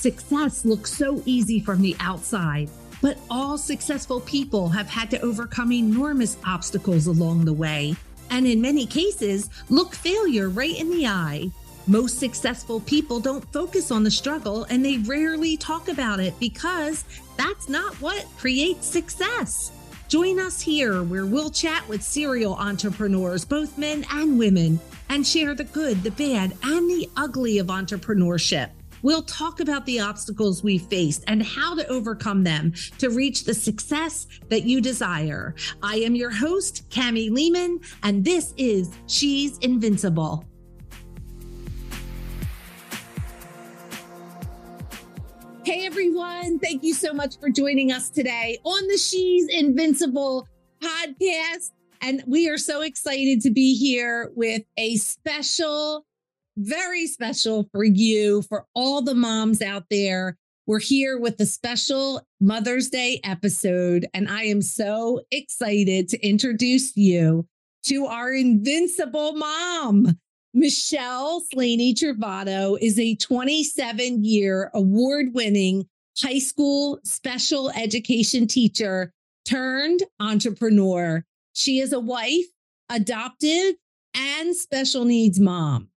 Success looks so easy from the outside, but all successful people have had to overcome enormous obstacles along the way, and in many cases, look failure right in the eye. Most successful people don't focus on the struggle and they rarely talk about it because that's not what creates success. Join us here where we'll chat with serial entrepreneurs, both men and women, and share the good, the bad, and the ugly of entrepreneurship. We'll talk about the obstacles we faced and how to overcome them to reach the success that you desire. I am your host, Cami Lehman, and this is She's Invincible. Hey everyone, thank you so much for joining us today on the She's Invincible podcast. And we are so excited to be here with a special very special for you, for all the moms out there. We're here with a special Mother's Day episode, and I am so excited to introduce you to our invincible mom. Michelle Slaney Trovato is a 27 year award winning high school special education teacher turned entrepreneur. She is a wife, adopted, and special needs mom.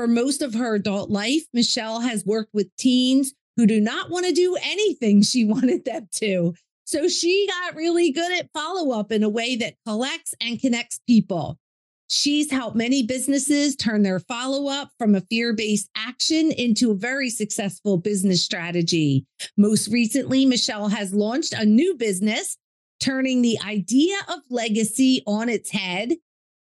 For most of her adult life, Michelle has worked with teens who do not want to do anything she wanted them to. So she got really good at follow up in a way that collects and connects people. She's helped many businesses turn their follow up from a fear based action into a very successful business strategy. Most recently, Michelle has launched a new business, turning the idea of legacy on its head,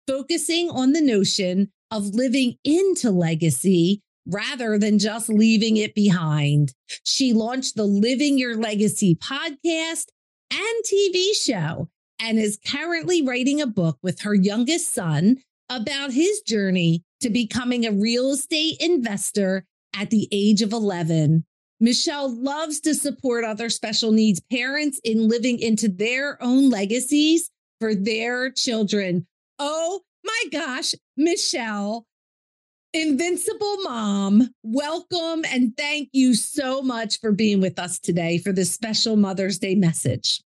focusing on the notion of living into legacy rather than just leaving it behind. She launched the Living Your Legacy podcast and TV show and is currently writing a book with her youngest son about his journey to becoming a real estate investor at the age of 11. Michelle loves to support other special needs parents in living into their own legacies for their children. Oh my gosh, Michelle, Invincible Mom, welcome and thank you so much for being with us today for this special Mother's Day message.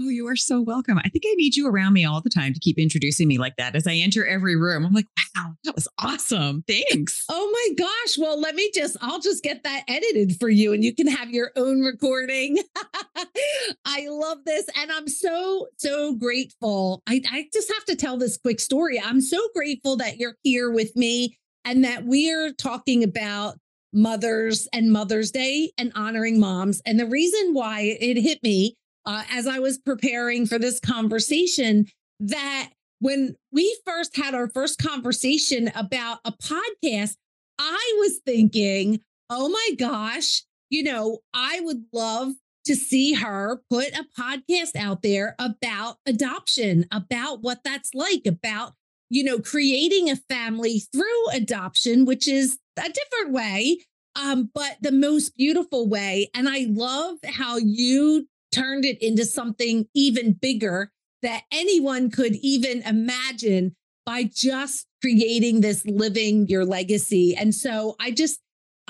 Oh, you are so welcome. I think I need you around me all the time to keep introducing me like that. As I enter every room, I'm like, wow, that was awesome. Thanks. Oh my gosh. Well, let me just, I'll just get that edited for you and you can have your own recording. I love this. And I'm so, so grateful. I, I just have to tell this quick story. I'm so grateful that you're here with me and that we're talking about mothers and Mother's Day and honoring moms. And the reason why it hit me uh, as I was preparing for this conversation that when we first had our first conversation about a podcast, I was thinking, oh my gosh, you know, I would love to see her put a podcast out there about adoption, about what that's like, about, you know, creating a family through adoption, which is a different way, um, but the most beautiful way. And I love how you turned it into something even bigger that anyone could even imagine by just creating this living your legacy. And so I just,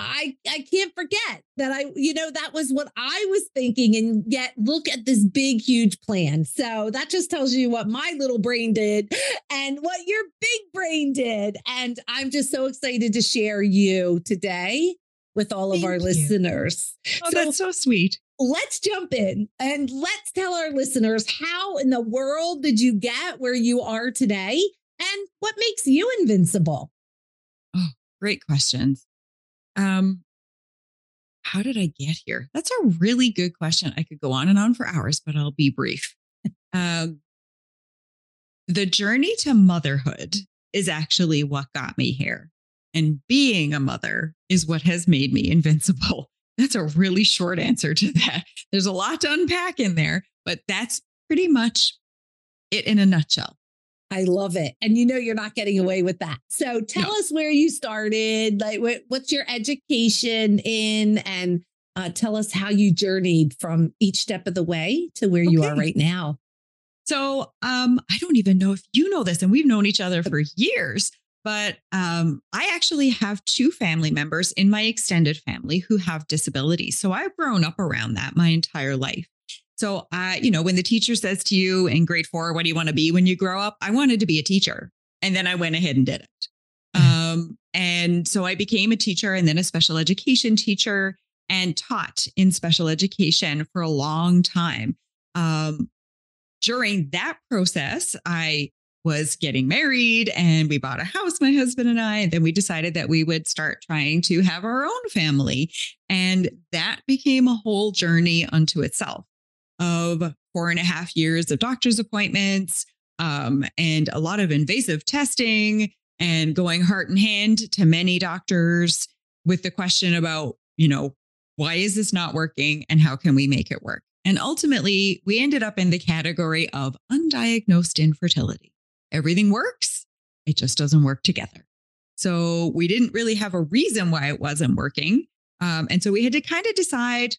I I can't forget that I you know that was what I was thinking and yet look at this big huge plan. So that just tells you what my little brain did and what your big brain did and I'm just so excited to share you today with all of our you. listeners. Oh, so, that's so sweet let's jump in and let's tell our listeners how in the world did you get where you are today and what makes you invincible? Oh, great questions. Um, how did I get here? That's a really good question. I could go on and on for hours, but I'll be brief. um, the journey to motherhood is actually what got me here. And being a mother is what has made me invincible. That's a really short answer to that. There's a lot to unpack in there, but that's pretty much it in a nutshell. I love it. And you know, you're not getting away with that. So tell no. us where you started, like what, what's your education in, and uh, tell us how you journeyed from each step of the way to where okay. you are right now. So um, I don't even know if you know this, and we've known each other for years. But um, I actually have two family members in my extended family who have disabilities. So I've grown up around that my entire life. So I, you know, when the teacher says to you in grade four, what do you want to be when you grow up? I wanted to be a teacher. And then I went ahead and did it. Um, and so I became a teacher and then a special education teacher and taught in special education for a long time. Um, during that process, I was getting married and we bought a house, my husband and I. And then we decided that we would start trying to have our own family. And that became a whole journey unto itself of four and a half years of doctor's appointments um, and a lot of invasive testing and going heart in hand to many doctors with the question about, you know, why is this not working and how can we make it work? And ultimately, we ended up in the category of undiagnosed infertility. Everything works, it just doesn't work together. So we didn't really have a reason why it wasn't working. Um, and so we had to kind of decide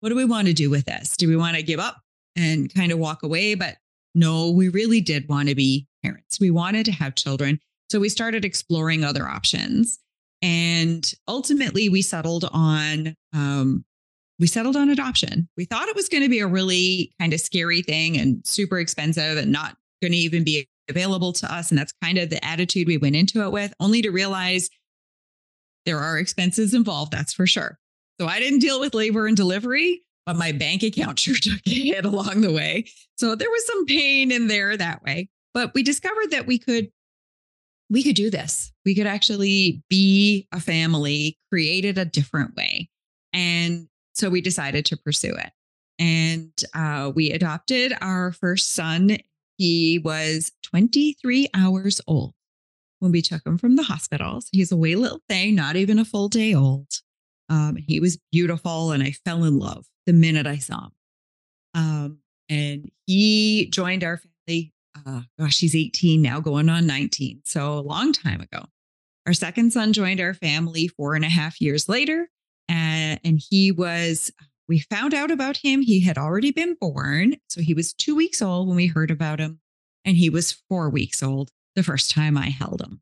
what do we want to do with this? Do we want to give up and kind of walk away? But no, we really did want to be parents. We wanted to have children. So we started exploring other options. And ultimately, we settled on um, we settled on adoption. We thought it was going to be a really kind of scary thing and super expensive and not going to even be available to us. And that's kind of the attitude we went into it with, only to realize there are expenses involved. That's for sure. So I didn't deal with labor and delivery, but my bank account sure took a hit along the way. So there was some pain in there that way. But we discovered that we could we could do this. We could actually be a family, created a different way. And so we decided to pursue it. And uh, we adopted our first son. He was 23 hours old when we took him from the hospital. So he's a wee little thing, not even a full day old. Um, he was beautiful, and I fell in love the minute I saw him. Um, and he joined our family. Uh, gosh, he's 18 now, going on 19. So a long time ago. Our second son joined our family four and a half years later and, and he was we found out about him. He had already been born. So he was two weeks old when we heard about him and he was four weeks old the first time i held him.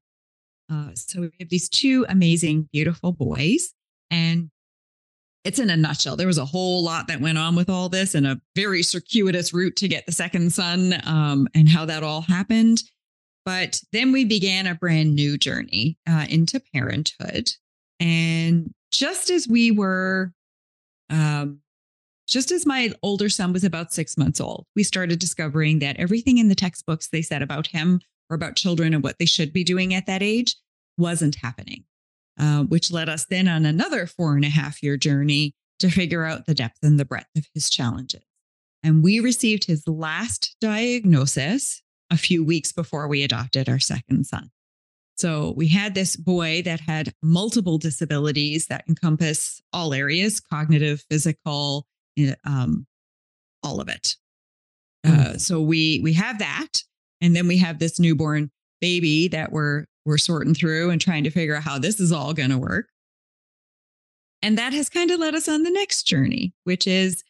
Uh, so we have these two amazing beautiful boys and it's in a nutshell. There was a whole lot that went on with all this and a very circuitous route to get the second son um, and how that all happened. But then we began a brand new journey uh, into parenthood. And just as we were, um, just as my older son was about six months old, we started discovering that everything in the textbooks they said about him or about children and what they should be doing at that age wasn't happening, uh, which led us then on another four and a half year journey to figure out the depth and the breadth of his challenges. And we received his last diagnosis a few weeks before we adopted our second son. So we had this boy that had multiple disabilities that encompass all areas cognitive, physical, eh, um, all of it. Uh, so we we have that, and then we have this newborn baby that we're we're sorting through and trying to figure out how this is all going to work. And that has kind of led us on the next journey, which is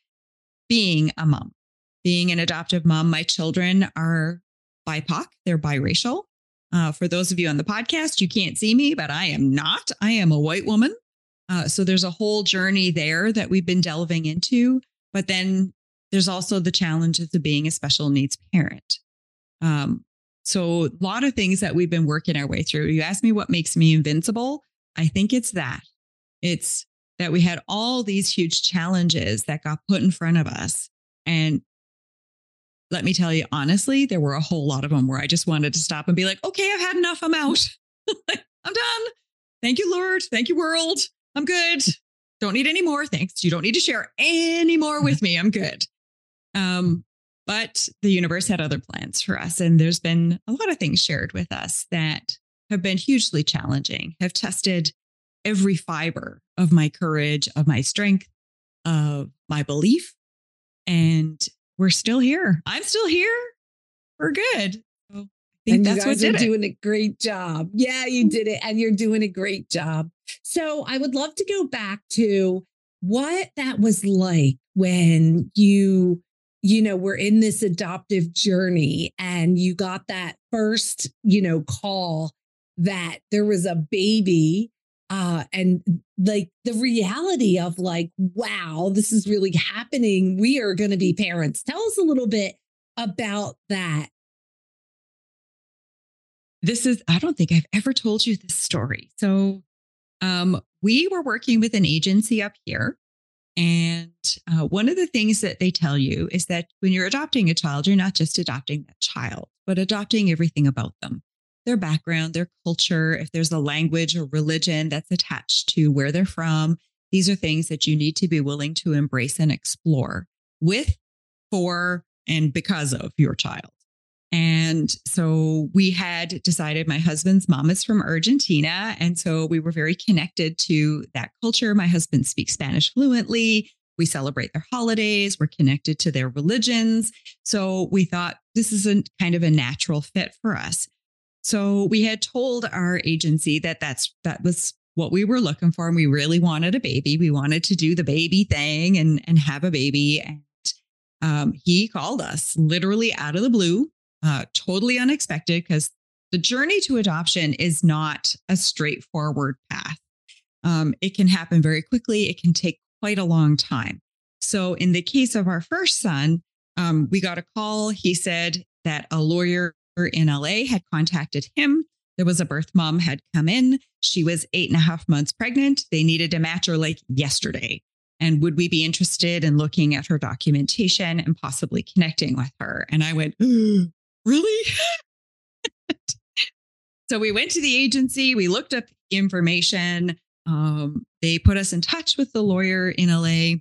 being a mom, being an adoptive mom. My children are BIPOC; they're biracial. Uh, for those of you on the podcast, you can't see me, but I am not. I am a white woman. Uh, so there's a whole journey there that we've been delving into. But then there's also the challenges of being a special needs parent. Um, so a lot of things that we've been working our way through. You asked me what makes me invincible. I think it's that. It's that we had all these huge challenges that got put in front of us. And let me tell you, honestly, there were a whole lot of them where I just wanted to stop and be like, okay, I've had enough. I'm out. I'm done. Thank you, Lord. Thank you, world. I'm good. Don't need any more. Thanks. You don't need to share any more with me. I'm good. Um, but the universe had other plans for us. And there's been a lot of things shared with us that have been hugely challenging, have tested every fiber of my courage, of my strength, of my belief. And we're still here. I'm still here. We're good. So I think and that's you guys are doing a great job. Yeah, you did it, and you're doing a great job. So I would love to go back to what that was like when you you know were in this adoptive journey and you got that first you know call that there was a baby uh, and like the reality of like, wow, this is really happening. We are going to be parents. Tell us a little bit about that. This is, I don't think I've ever told you this story. So, um, we were working with an agency up here. And uh, one of the things that they tell you is that when you're adopting a child, you're not just adopting that child, but adopting everything about them their background, their culture, if there's a language or religion that's attached to where they're from. These are things that you need to be willing to embrace and explore with, for, and because of your child. And so we had decided my husband's mom is from Argentina. And so we were very connected to that culture. My husband speaks Spanish fluently. We celebrate their holidays. We're connected to their religions. So we thought this is a kind of a natural fit for us. So we had told our agency that that's that was what we were looking for and we really wanted a baby. We wanted to do the baby thing and and have a baby and um, he called us literally out of the blue, uh, totally unexpected because the journey to adoption is not a straightforward path. Um, it can happen very quickly. It can take quite a long time. So, in the case of our first son, um, we got a call. He said that a lawyer in LA had contacted him. There was a birth mom had come in. She was eight and a half months pregnant. They needed to match her like yesterday. And would we be interested in looking at her documentation and possibly connecting with her? And I went, really? so we went to the agency, we looked up information. Um, they put us in touch with the lawyer in LA.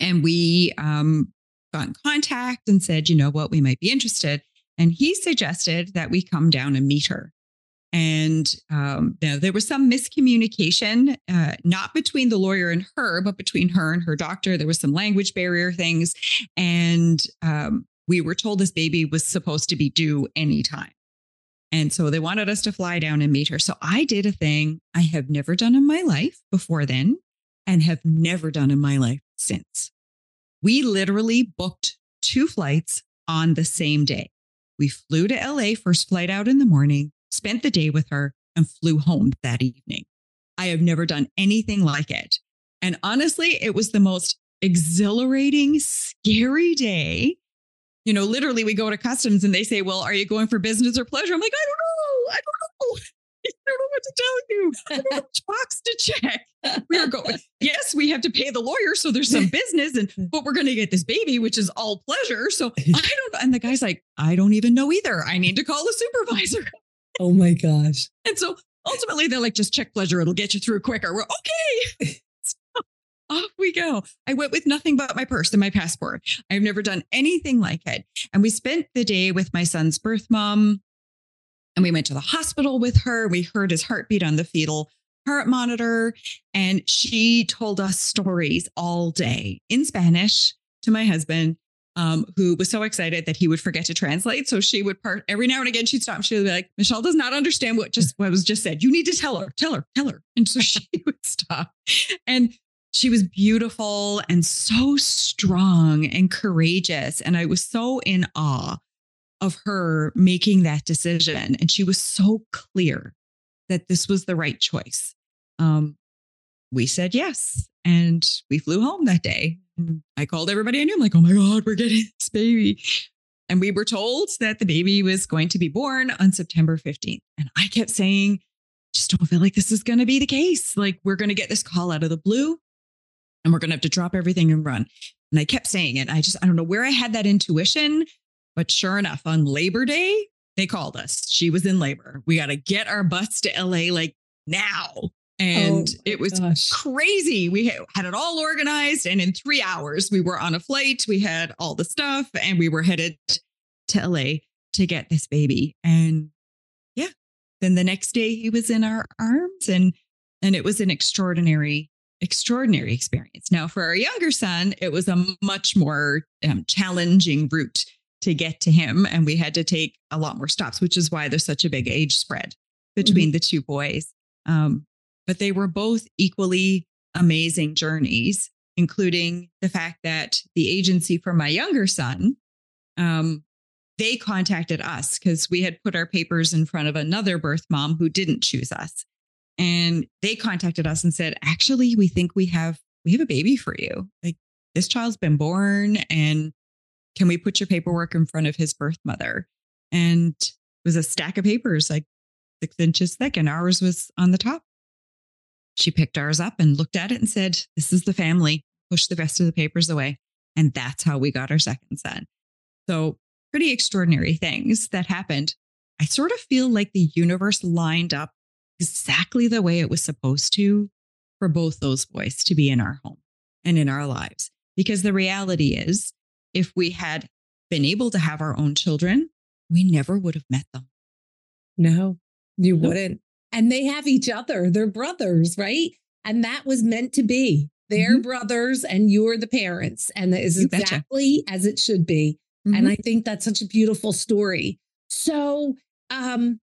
And we um, got in contact and said, you know what, we might be interested. And he suggested that we come down and meet her. And um, now there was some miscommunication, uh, not between the lawyer and her, but between her and her doctor. There was some language barrier things. And um, we were told this baby was supposed to be due anytime. And so they wanted us to fly down and meet her. So I did a thing I have never done in my life before then and have never done in my life since. We literally booked two flights on the same day. We flew to LA, first flight out in the morning, spent the day with her, and flew home that evening. I have never done anything like it. And honestly, it was the most exhilarating, scary day. You know, literally, we go to customs and they say, Well, are you going for business or pleasure? I'm like, I don't know. I don't know. I don't know what to tell you. I don't know which box to check. We are going, yes, we have to pay the lawyer. So there's some business, and but we're going to get this baby, which is all pleasure. So I don't. And the guy's like, I don't even know either. I need to call the supervisor. Oh my gosh. And so ultimately they're like, just check pleasure. It'll get you through quicker. We're okay. so off we go. I went with nothing but my purse and my passport. I've never done anything like it. And we spent the day with my son's birth mom and we went to the hospital with her. We heard his heartbeat on the fetal heart monitor. And she told us stories all day in Spanish to my husband, um, who was so excited that he would forget to translate. So she would part every now and again, she'd stop. She would be like, Michelle does not understand what just what was just said. You need to tell her, tell her, tell her. And so she would stop. And she was beautiful and so strong and courageous. And I was so in awe of her making that decision. And she was so clear that this was the right choice. Um, we said yes. And we flew home that day. I called everybody I knew. I'm like, oh my God, we're getting this baby. And we were told that the baby was going to be born on September 15th. And I kept saying, just don't feel like this is going to be the case. Like, we're going to get this call out of the blue and we're going to have to drop everything and run. And I kept saying it. I just, I don't know where I had that intuition, but sure enough, on Labor Day, they called us. She was in labor. We got to get our bus to LA like now. And oh it was gosh. crazy. We had it all organized. And in three hours, we were on a flight. We had all the stuff and we were headed to LA to get this baby. And yeah, then the next day he was in our arms and and it was an extraordinary extraordinary experience. Now for our younger son, it was a much more um, challenging route to get to him. And we had to take a lot more stops, which is why there's such a big age spread between mm-hmm. the two boys. Um, but they were both equally amazing journeys, including the fact that the agency for my younger son um, they contacted us because we had put our papers in front of another birth mom who didn't choose us. And they contacted us and said, actually, we think we have we have a baby for you. Like this child's been born and can we put your paperwork in front of his birth mother? And it was a stack of papers, like six inches thick, and ours was on the top. She picked ours up and looked at it and said, This is the family. Push the rest of the papers away. And that's how we got our second son. So, pretty extraordinary things that happened. I sort of feel like the universe lined up exactly the way it was supposed to for both those boys to be in our home and in our lives. Because the reality is, if we had been able to have our own children, we never would have met them. No, you wouldn't. And they have each other. They're brothers, right? And that was meant to be. They're mm-hmm. brothers and you're the parents. And that is exactly as it should be. Mm-hmm. And I think that's such a beautiful story. So, um,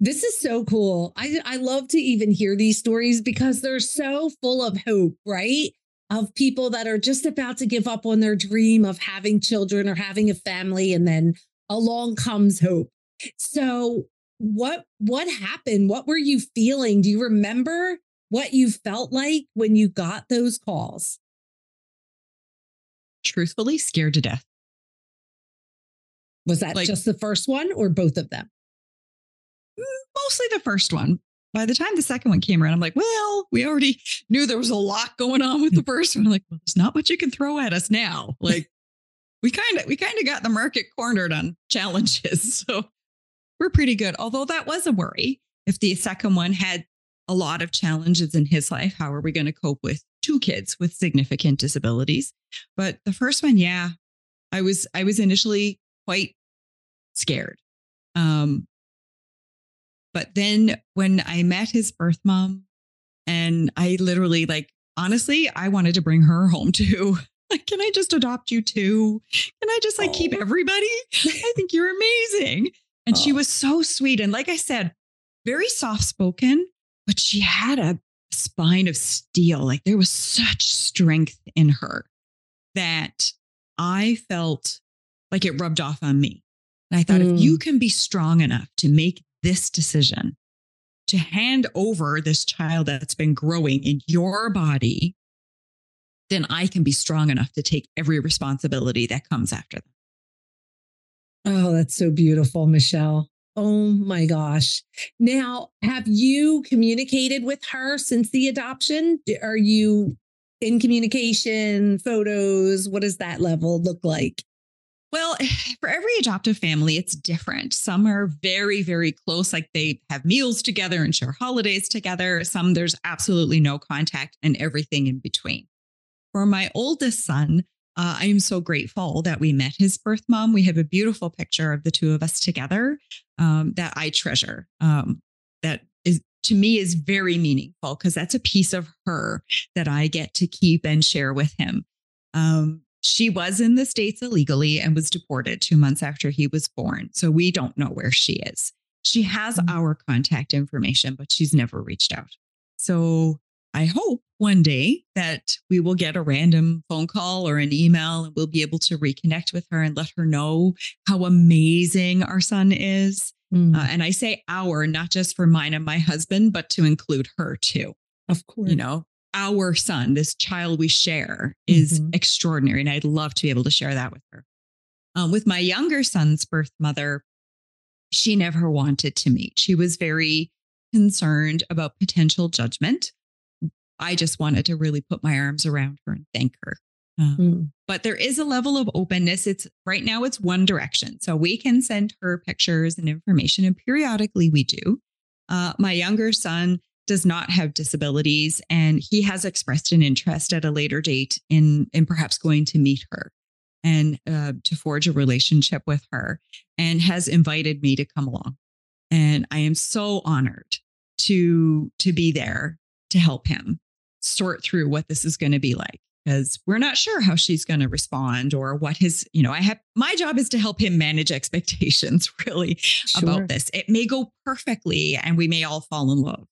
this is so cool. I, I love to even hear these stories because they're so full of hope, right? Of people that are just about to give up on their dream of having children or having a family, and then along comes hope. So, what what happened? What were you feeling? Do you remember what you felt like when you got those calls? Truthfully, scared to death. Was that like, just the first one or both of them? Mm, mostly the first one. By the time the second one came around, I'm like, well, we already knew there was a lot going on with the first one. I'm like, well, there's not much you can throw at us now. Like, we kind of we kind of got the market cornered on challenges, so we're pretty good. Although that was a worry. If the second one had a lot of challenges in his life, how are we going to cope with two kids with significant disabilities? But the first one, yeah, I was I was initially quite scared. Um, but then when I met his birth mom, and I literally, like, honestly, I wanted to bring her home too. Like, can I just adopt you too? Can I just like oh. keep everybody? I think you're amazing. And oh. she was so sweet. And like I said, very soft spoken, but she had a spine of steel. Like there was such strength in her that I felt like it rubbed off on me. And I thought, mm. if you mm. can be strong enough to make this decision to hand over this child that's been growing in your body, then I can be strong enough to take every responsibility that comes after them. Oh, that's so beautiful, Michelle. Oh my gosh. Now, have you communicated with her since the adoption? Are you in communication, photos? What does that level look like? Well, for every adoptive family, it's different. Some are very, very close, like they have meals together and share holidays together. Some there's absolutely no contact and everything in between. For my oldest son, uh, I am so grateful that we met his birth mom. We have a beautiful picture of the two of us together um, that I treasure. Um, that is to me is very meaningful because that's a piece of her that I get to keep and share with him. Um, she was in the States illegally and was deported two months after he was born. So we don't know where she is. She has mm-hmm. our contact information, but she's never reached out. So I hope one day that we will get a random phone call or an email and we'll be able to reconnect with her and let her know how amazing our son is. Mm. Uh, and I say our, not just for mine and my husband, but to include her too. Of course. You know, our son, this child we share, is mm-hmm. extraordinary. And I'd love to be able to share that with her. Um, with my younger son's birth mother, she never wanted to meet. She was very concerned about potential judgment. I just wanted to really put my arms around her and thank her. Um, mm. But there is a level of openness. It's right now, it's one direction. So we can send her pictures and information, and periodically we do. Uh, my younger son does not have disabilities and he has expressed an interest at a later date in in perhaps going to meet her and uh, to forge a relationship with her and has invited me to come along. And i am so honored to to be there to help him sort through what this is going to be like because we're not sure how she's going to respond or what his you know i have my job is to help him manage expectations really sure. about this. It may go perfectly and we may all fall in love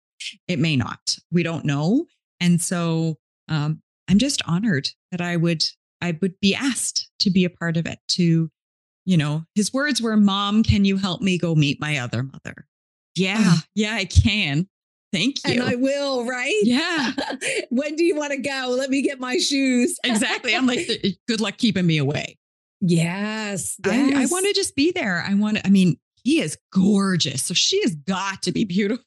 it may not. We don't know. And so um, I'm just honored that I would I would be asked to be a part of it, to you know, his words were, Mom, can you help me go meet my other mother? Yeah, Oh. yeah, I can. Thank you. And I will, right? yeah, when do you want to go? Let me get my shoes. exactly. I'm like, good luck keeping me away. Yes. I, I want to just be there. I want to, I mean, he is gorgeous. So she has got to be beautiful.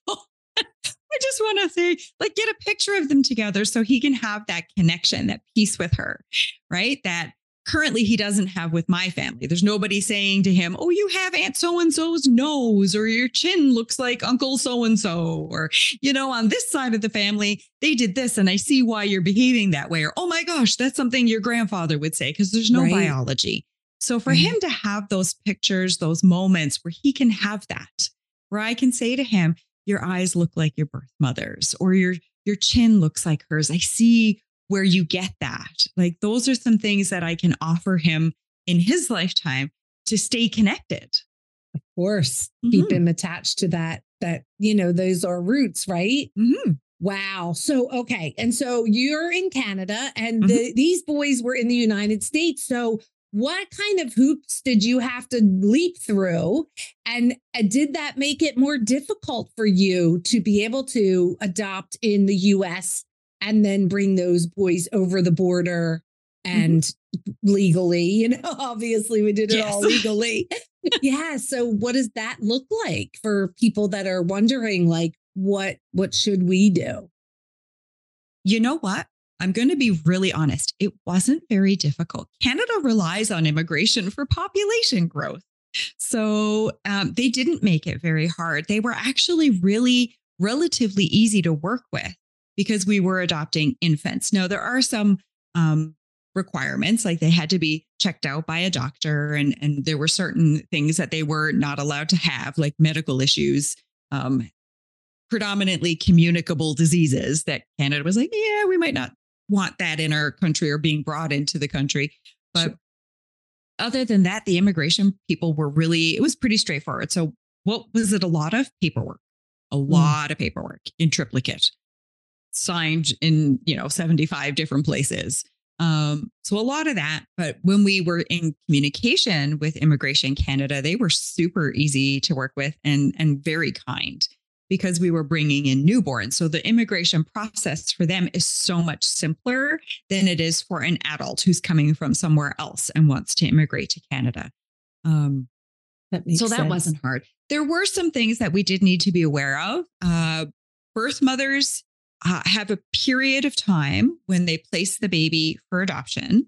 I just want to say, like, get a picture of them together so he can have that connection, that peace with her, right? That currently he doesn't have with my family. There's nobody saying to him, Oh, you have Aunt so and so's nose, or your chin looks like Uncle so and so, or, you know, on this side of the family, they did this, and I see why you're behaving that way. Or, Oh my gosh, that's something your grandfather would say, because there's no Right. biology. So for Right. him to have those pictures, those moments where he can have that, where I can say to him, your eyes look like your birth mother's or your your chin looks like hers. I see where you get that. Like those are some things that I can offer him in his lifetime to stay connected. Of course. Keep Mhm. him attached to that, that, you know, those are roots, right? Mhm. Wow. So, okay. And so you're in Canada and Mm-hmm. the, these boys were in the United States. So, what kind of hoops did you have to leap through? And uh, did that make it more difficult for you to be able to adopt in the US and then bring those boys over the border and legally? You know, obviously, we did it all legally. yeah. So, what does that look like for people that are wondering, like, what what should we do? You know what? I'm going to be really honest. It wasn't very difficult. Canada relies on immigration for population growth. So um, they didn't make it very hard. They were actually really relatively easy to work with because we were adopting infants. Now, there are some um, requirements, like they had to be checked out by a doctor, and, and there were certain things that they were not allowed to have, like medical issues, um, predominantly communicable diseases that Canada was like, yeah, we might not want that in our country or being brought into the country. But Sure. other than that, the immigration people were really, it was pretty straightforward. So, what was it? A lot of paperwork, a lot of paperwork in triplicate, signed in, you know, 75 different places. Um, so a lot of that, but when we were in communication with Immigration Canada, they were super easy to work with and and very kind because we were bringing in newborns. So the immigration process for them is so much simpler than it is for an adult who's coming from somewhere else and wants to immigrate to Canada. Um, That so that wasn't hard. There were some things that we did need to be aware of. Uh, birth mothers uh, have a period of time when they place the baby for adoption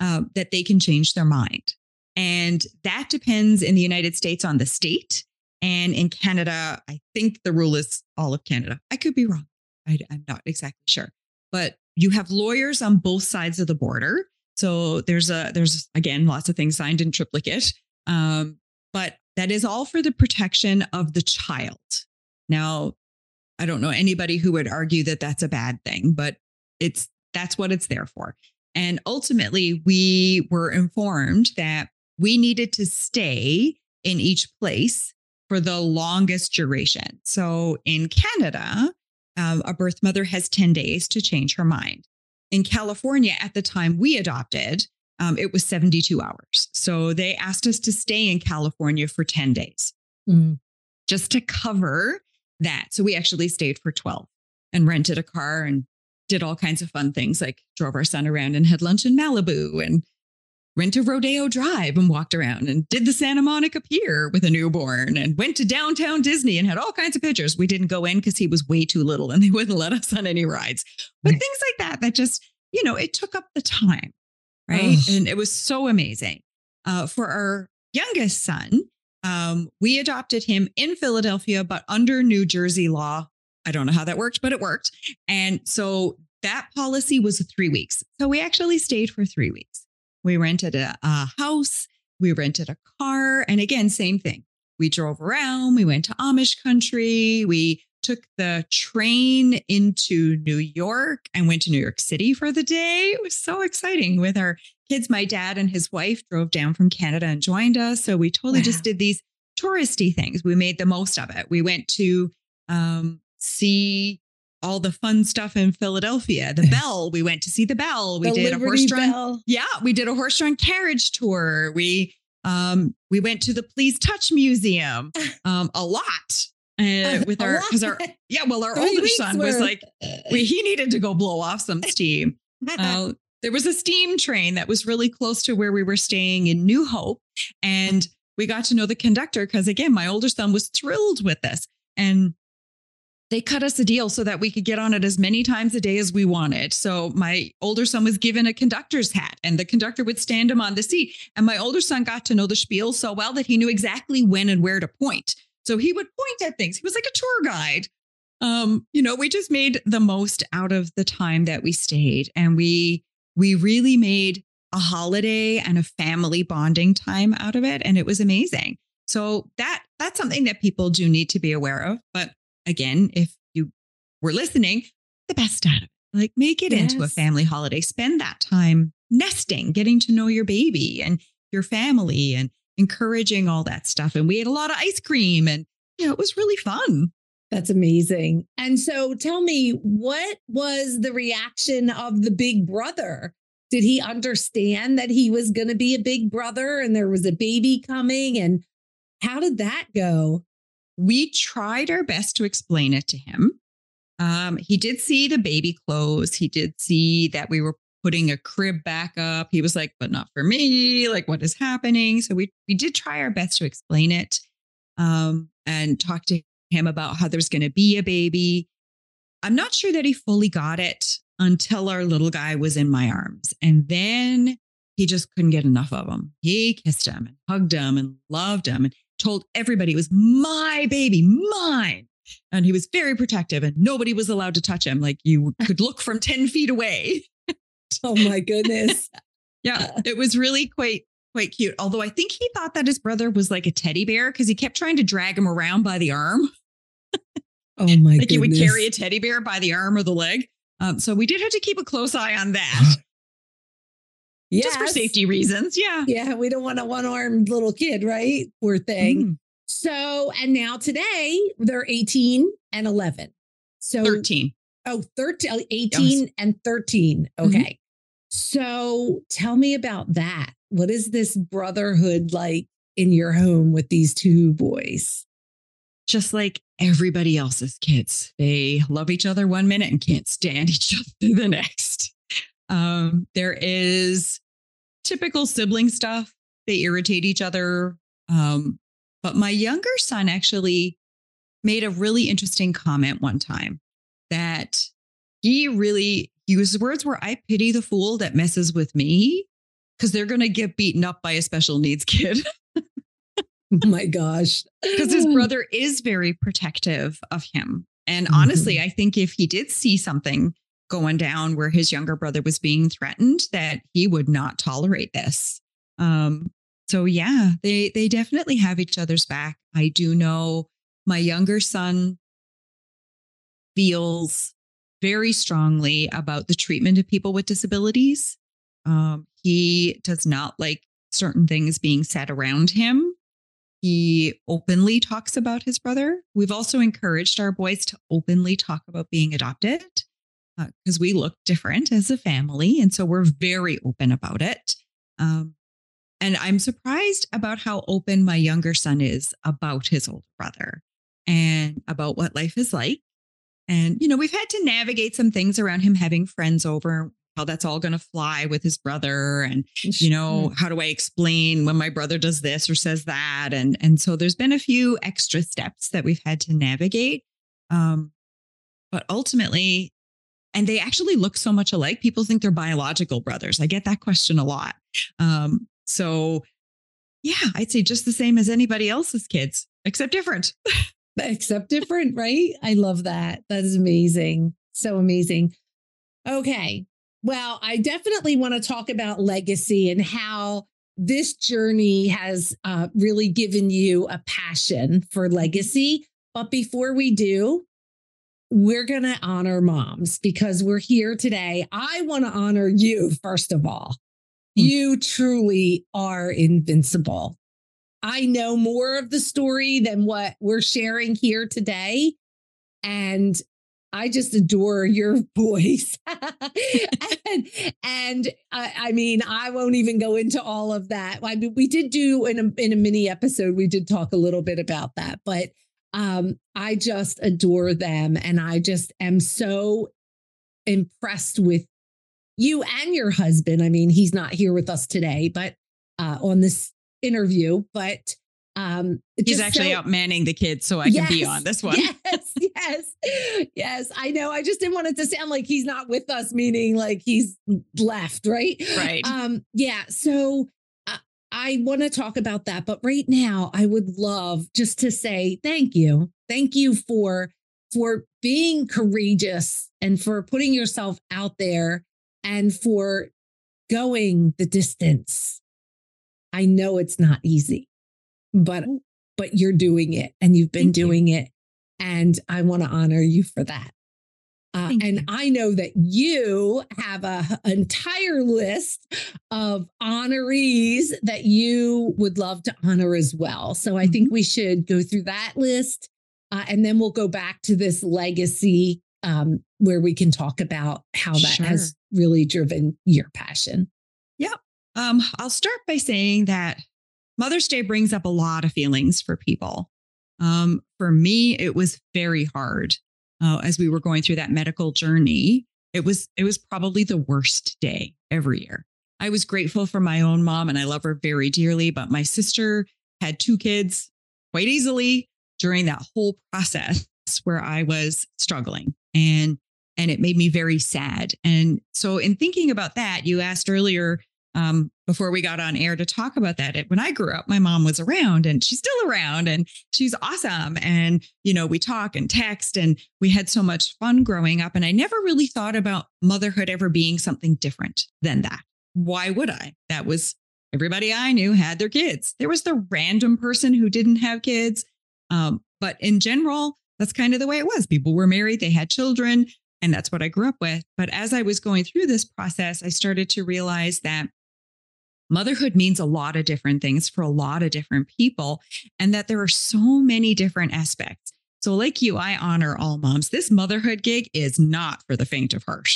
uh, that they can change their mind. And that depends in the United States on the state. And in Canada, I think the rule is all of Canada. I could be wrong. I, I'm not exactly sure. But you have lawyers on both sides of the border. So there's a there's again lots of things signed in triplicate. Um, but that is all for the protection of the child. Now, I don't know anybody who would argue that that's a bad thing, but it's that's what it's there for. And ultimately, we were informed that we needed to stay in each place for the longest duration. So in Canada, um, a birth mother has 10 days to change her mind. In California, at the time we adopted, um, it was 72 hours. So they asked us to stay in California for 10 days Mm. just to cover that. So we actually stayed for 12 and rented a car and did all kinds of fun things like drove our son around and had lunch in Malibu and went to Rodeo Drive and walked around and did the Santa Monica Pier with a newborn and went to downtown Disney and had all kinds of pictures. We didn't go in because he was way too little and they wouldn't let us on any rides. But things like that, that just, you know, it took up the time. Right. And it was so amazing. Uh, for our youngest son, um, we adopted him in Philadelphia, but under New Jersey law. I don't know how that worked, but it worked. And so that policy was three weeks. So we actually stayed for three weeks. We rented a, a house, we rented a car. And again, same thing. We drove around, we went to Amish country, we took the train into New York and went to New York City for the day. It was so exciting with our kids. My dad and his wife drove down from Canada and joined us. So we totally Wow. just did these touristy things. We made the most of it. We went to um, see all the fun stuff in Philadelphia. The Bell, we went to see the Bell. We The did a horse drawn. Bell. Yeah, we did a horse drawn carriage tour. We Um, we went to the Please Touch Museum um, a lot. Uh, with our because our yeah well our older son was like we, he needed to go blow off some steam uh, there was a steam train that was really close to where we were staying in new hope and we got to know the conductor because again my older son was thrilled with this and they cut us a deal so that we could get on it as many times a day as we wanted. So my older son was given a conductor's hat and the conductor would stand him on the seat. And my older son got to know the spiel so well that he knew exactly when and where to point. So he would point at things. He was like a tour guide. Um, you know, we just made the most out of the time that we stayed and we we really made a holiday and a family bonding time out of it and it was amazing. So that that's something that people do need to be aware of, but again, if you were listening, the best out of it. Like make it yes. into a family holiday. Spend that time nesting, getting to know your baby and your family and encouraging all that stuff. And we ate a lot of ice cream and you know, it was really fun. That's amazing. And so tell me, what was the reaction of the big brother? Did he understand that he was going to be a big brother and there was a baby coming? And how did that go? We tried our best to explain it to him. Um, he did see the baby clothes. He did see that we were putting a crib back up. He was like, but not for me. Like, what is happening? So we we did try our best to explain it um, and talk to him about how there's going to be a baby. I'm not sure that he fully got it until our little guy was in my arms. And then he just couldn't get enough of him. He kissed him and hugged him and loved him. And told everybody it was my baby, mine. And he was very protective and nobody was allowed to touch him. Like you could look from 10 feet away. oh my goodness. yeah, it was really quite quite cute. Although I think he thought that his brother was like a teddy bear because he kept trying to drag him around by the arm. oh my like goodness. he would carry a teddy bear by the arm or the leg. Um, so we did have to keep a close eye on that. Yes. Just for safety reasons. Yeah. Yeah. We don't want a one armed little kid, right? Poor thing. Mm. So, and now today they're 18 and 11. So 13. Oh, 13, 18 yes. and 13. Mm-hmm. Okay. Mm-hmm. So tell me about that. What is this brotherhood like in your home with these two boys? Just like everybody else's kids, they love each other one minute and can't stand each other the next. Um, there is typical sibling stuff. They irritate each other. Um, but my younger son actually made a really interesting comment one time that he really, his words where I pity the fool that messes with me because they're going to get beaten up by a special needs kid. oh my gosh. Because his brother is very protective of him. And mm-hmm. honestly, I think if he did see something going down where his younger brother was being threatened that he would not tolerate this. Um, so yeah, they they definitely have each other's back. I do know my younger son feels very strongly about the treatment of people with disabilities. Um, he does not like certain things being said around him. He openly talks about his brother. We've also encouraged our boys to openly talk about being adopted because uh, we look different as a family. And so we're very open about it. Um, and I'm surprised about how open my younger son is about his older brother and about what life is like. And, you know, we've had to navigate some things around him having friends over, how that's all going to fly with his brother. And, you know, how do I explain when my brother does this or says that? And, and so there's been a few extra steps that we've had to navigate. Um, but ultimately, and they actually look so much alike. People think they're biological brothers. I get that question a lot. Um, so, yeah, I'd say just the same as anybody else's kids, except different. except different, right? I love that. That is amazing. So amazing. Okay. Well, I definitely want to talk about legacy and how this journey has uh, really given you a passion for legacy. But before we do, we're going to honor moms because we're here today. I want to honor you, first of all. Hmm. You truly are invincible. I know more of the story than what we're sharing here today. And I just adore your voice. and, and I, I, mean, I won't even go into all of that. I mean, we did do in a, in a mini episode, we did talk a little bit about that, but um, I just adore them. And I just am so impressed with you and your husband. I mean, he's not here with us today, but uh, on this interview, but um, He's actually so, out manning the kids, so I yes, can be on this one. Yes, yes, yes. I know. I just didn't want it to sound like he's not with us, meaning like he's left, right? Right. Um, yeah. So I want to talk about that, but right now, I would love just to say thank you, thank you for for being courageous and for putting yourself out there and for going the distance. I know it's not easy but mm. but you're doing it and you've been Thank doing you. it and i want to honor you for that uh, and. I know that you have a entire list of honorees that you would love to honor as well. So I think mm-hmm. we should go through that list, uh, and then we'll go back to this legacy um, where we can talk about how that sure. has really driven your passion. Yep. Um, I'll start by saying that Mother's Day brings up a lot of feelings for people. Um, for me, it was very hard uh, as we were going through that medical journey. It was it was probably the worst day every year. I was grateful for my own mom, and I love her very dearly. But my sister had two kids quite easily during that whole process where I was struggling, and and it made me very sad. And so, in thinking about that, you asked earlier um, before we got on air to talk about that. When I grew up, my mom was around and she's still around and she's awesome. And, you know, we talk and text and we had so much fun growing up. And I never really thought about motherhood ever being something different than that. Why would I? That was everybody I knew had their kids. There was the random person who didn't have kids. Um, but in general, that's kind of the way it was. People were married, they had children, and that's what I grew up with. But as I was going through this process, I started to realize that motherhood means a lot of different things for a lot of different people, and that there are so many different aspects. So, like you, I honor all moms. This motherhood gig is not for the faint of heart.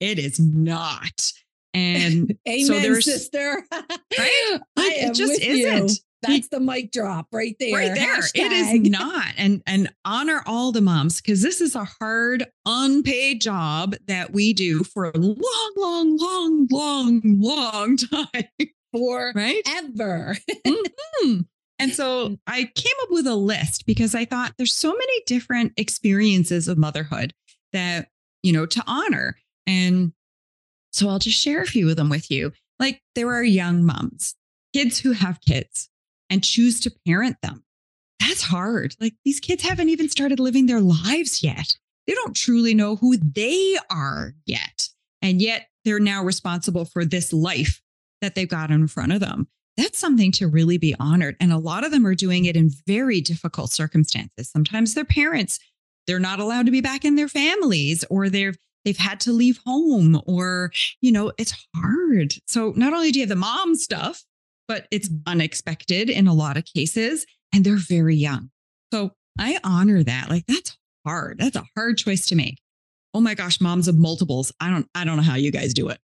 It is not. And Amen, so there's sister. right? I it just isn't. You. That's the mic drop right there. Right there. Hashtag. It is not. And and honor all the moms because this is a hard, unpaid job that we do for a long, long, long, long, long time forever. Right? mm-hmm. And so I came up with a list because I thought there's so many different experiences of motherhood that, you know, to honor. And so I'll just share a few of them with you. Like there are young moms, kids who have kids and choose to parent them. That's hard. Like these kids haven't even started living their lives yet. They don't truly know who they are yet. And yet they're now responsible for this life that they've got in front of them. That's something to really be honored. And a lot of them are doing it in very difficult circumstances. Sometimes their parents, they're not allowed to be back in their families or they've they've had to leave home or, you know, it's hard. So not only do you have the mom stuff, but it's unexpected in a lot of cases and they're very young. So I honor that. Like that's hard. That's a hard choice to make. Oh my gosh, moms of multiples. I don't I don't know how you guys do it.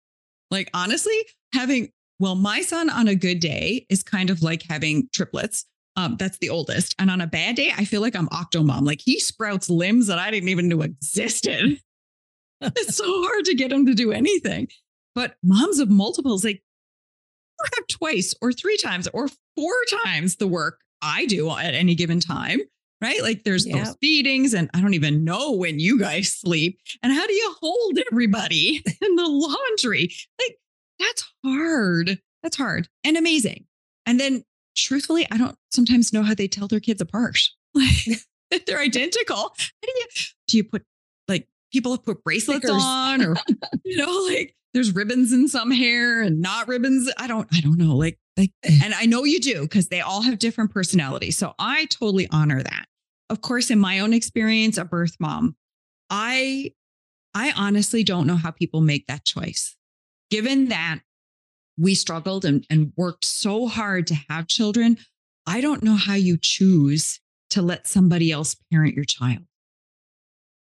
Like honestly, having well, my son on a good day is kind of like having triplets. Um, that's the oldest. And on a bad day, I feel like I'm octomom. Like he sprouts limbs that I didn't even know existed. it's so hard to get him to do anything. But moms of multiples, like have twice or three times or four times the work I do at any given time. Right. Like there's yep. those feedings, and I don't even know when you guys sleep. And how do you hold everybody in the laundry? Like that's hard. That's hard and amazing. And then truthfully, I don't sometimes know how they tell their kids apart. Like they're identical. How do you do you put like people have put bracelets Stickers. on or you know, like there's ribbons in some hair and not ribbons. I don't, I don't know. Like, like, eh. and I know you do because they all have different personalities. So I totally honor that. Of course, in my own experience, a birth mom, I I honestly don't know how people make that choice given that we struggled and, and worked so hard to have children, I don't know how you choose to let somebody else parent your child.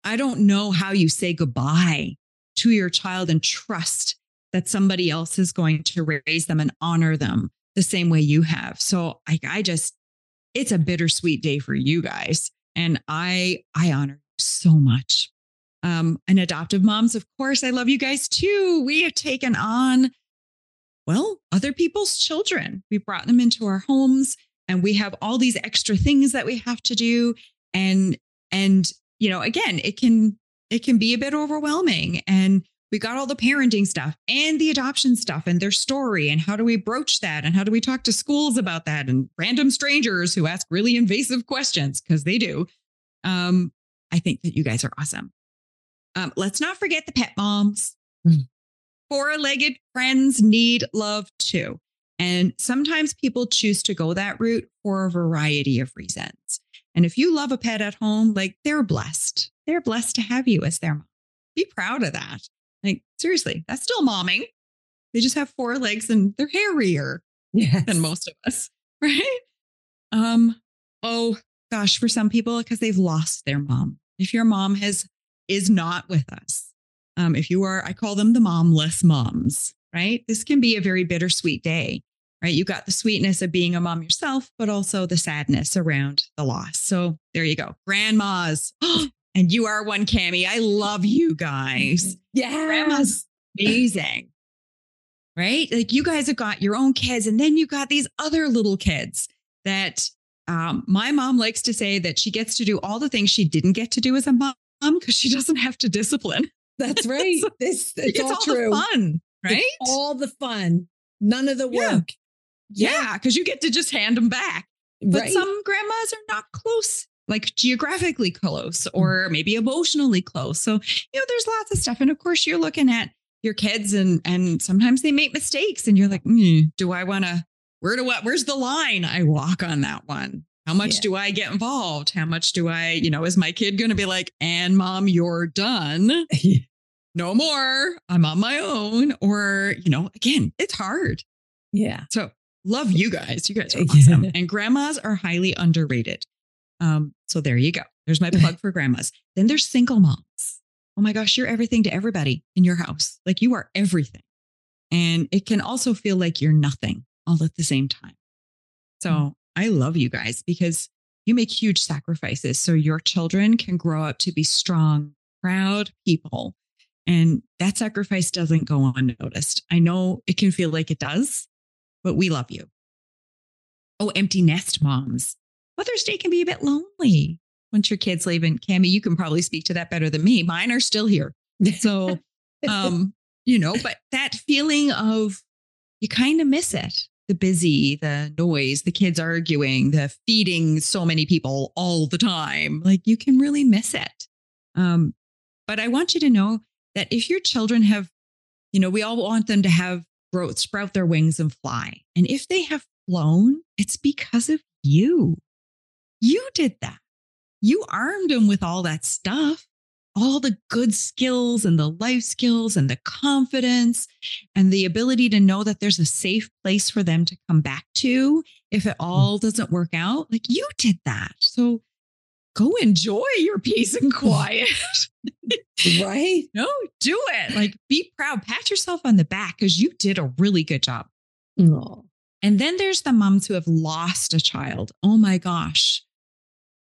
I don't know how you say goodbye to your child and trust that somebody else is going to raise them and honor them the same way you have. So I, I just, it's a bittersweet day for you guys. And I, I honor so much. Um, and adoptive moms, of course, I love you guys too. We have taken on, well, other people's children. We brought them into our homes and we have all these extra things that we have to do. And, and, you know, again, it can, it can be a bit overwhelming. And we got all the parenting stuff and the adoption stuff and their story and how do we broach that and how do we talk to schools about that and random strangers who ask really invasive questions because they do um, i think that you guys are awesome um, let's not forget the pet moms mm. four-legged friends need love too and sometimes people choose to go that route for a variety of reasons and if you love a pet at home like they're blessed they're blessed to have you as their mom be proud of that like, seriously, that's still momming. They just have four legs and they're hairier yes. than most of us, right? Um, oh gosh, for some people, because they've lost their mom. If your mom has is not with us, um, if you are, I call them the momless moms, right? This can be a very bittersweet day, right? You got the sweetness of being a mom yourself, but also the sadness around the loss. So there you go. Grandmas. and you are one, Cami. I love you guys. Yeah. Grandma's amazing. Right? Like you guys have got your own kids, and then you got these other little kids that um, my mom likes to say that she gets to do all the things she didn't get to do as a mom because she doesn't have to discipline. That's right. so this it's all, all true. fun, right? It's all the fun, none of the work. Yeah, because yeah, you get to just hand them back. But right. some grandmas are not close like geographically close hmm. or maybe emotionally close. So, you know, there's lots of stuff. And of course, you're looking at your kids and and sometimes they make mistakes and you're like, mm, do I want to where do what where's the line I walk on that one? How much yeah. do I get involved? How much do I, you know, is my kid going to be like, and mom, you're done. no more. I'm on my own. Or, you know, again, it's hard. Yeah. So love you guys. You guys are awesome. and grandmas are highly underrated. Um, so there you go. There's my plug for grandmas. Then there's single moms. Oh my gosh, you're everything to everybody in your house. Like you are everything. And it can also feel like you're nothing all at the same time. So. I love you guys because you make huge sacrifices so your children can grow up to be strong, proud people. And that sacrifice doesn't go unnoticed. I know it can feel like it does, but we love you. Oh, empty nest moms. Mother's Day can be a bit lonely once your kids leave. And Cami, you can probably speak to that better than me. Mine are still here. So, um, you know, but that feeling of you kind of miss it the busy, the noise, the kids arguing, the feeding so many people all the time. Like you can really miss it. Um, but I want you to know that if your children have, you know, we all want them to have growth, sprout their wings and fly. And if they have flown, it's because of you. You did that. You armed them with all that stuff, all the good skills and the life skills and the confidence and the ability to know that there's a safe place for them to come back to if it mm. all doesn't work out. Like you did that. So go enjoy your peace and quiet. right? No, do it. Like be proud, pat yourself on the back because you did a really good job. Oh. And then there's the moms who have lost a child. Oh my gosh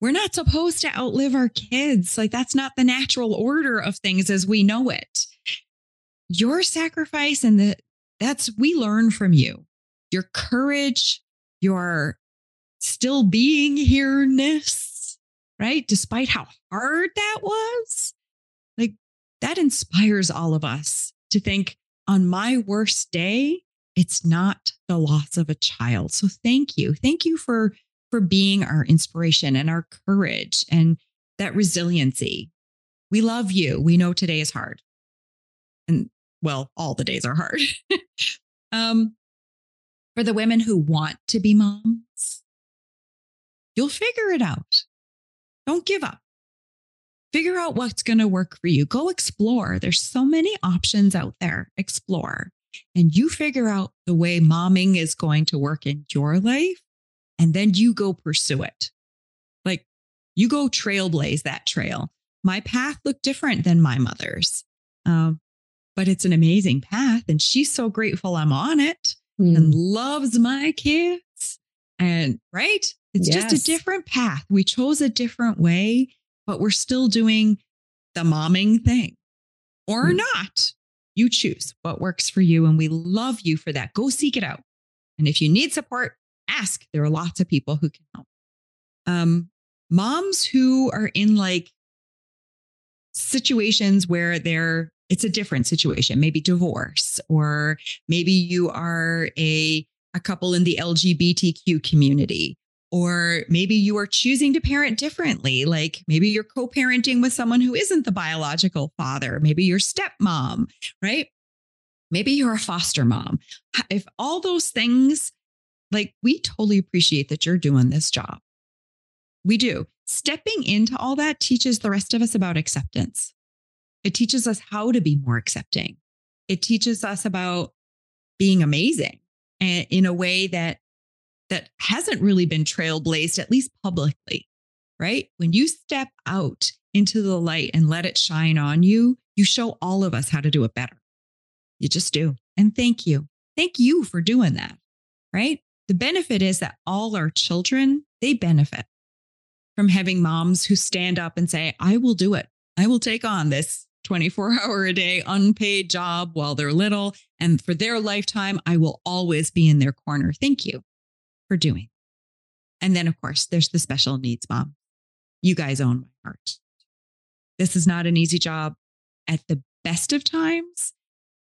we're not supposed to outlive our kids. Like that's not the natural order of things as we know it. Your sacrifice and the that's we learn from you. Your courage, your still being here-ness, right? Despite how hard that was. Like that inspires all of us to think on my worst day, it's not the loss of a child. So thank you. Thank you for for being our inspiration and our courage and that resiliency. We love you. We know today is hard. And well, all the days are hard. um, for the women who want to be moms, you'll figure it out. Don't give up. Figure out what's going to work for you. Go explore. There's so many options out there. Explore. And you figure out the way momming is going to work in your life and then you go pursue it. Like you go trailblaze that trail. My path looked different than my mother's. Um, but it's an amazing path. And she's so grateful I'm on it mm. and loves my kids. And right? It's yes. just a different path. We chose a different way, but we're still doing the momming thing or mm. not. You choose what works for you. And we love you for that. Go seek it out. And if you need support, ask. There are lots of people who can help. Um, moms who are in like situations where they're it's a different situation, maybe divorce, or maybe you are a, a couple in the LGBTQ community, or maybe you are choosing to parent differently. Like maybe you're co parenting with someone who isn't the biological father, maybe your stepmom, right? Maybe you're a foster mom. If all those things, like we totally appreciate that you're doing this job. We do. Stepping into all that teaches the rest of us about acceptance. It teaches us how to be more accepting. It teaches us about being amazing in a way that that hasn't really been trailblazed at least publicly. Right? When you step out into the light and let it shine on you, you show all of us how to do it better. You just do. And thank you. Thank you for doing that. Right? The benefit is that all our children, they benefit from having moms who stand up and say, I will do it. I will take on this 24 hour a day unpaid job while they're little. And for their lifetime, I will always be in their corner. Thank you for doing. And then, of course, there's the special needs mom. You guys own my heart. This is not an easy job at the best of times.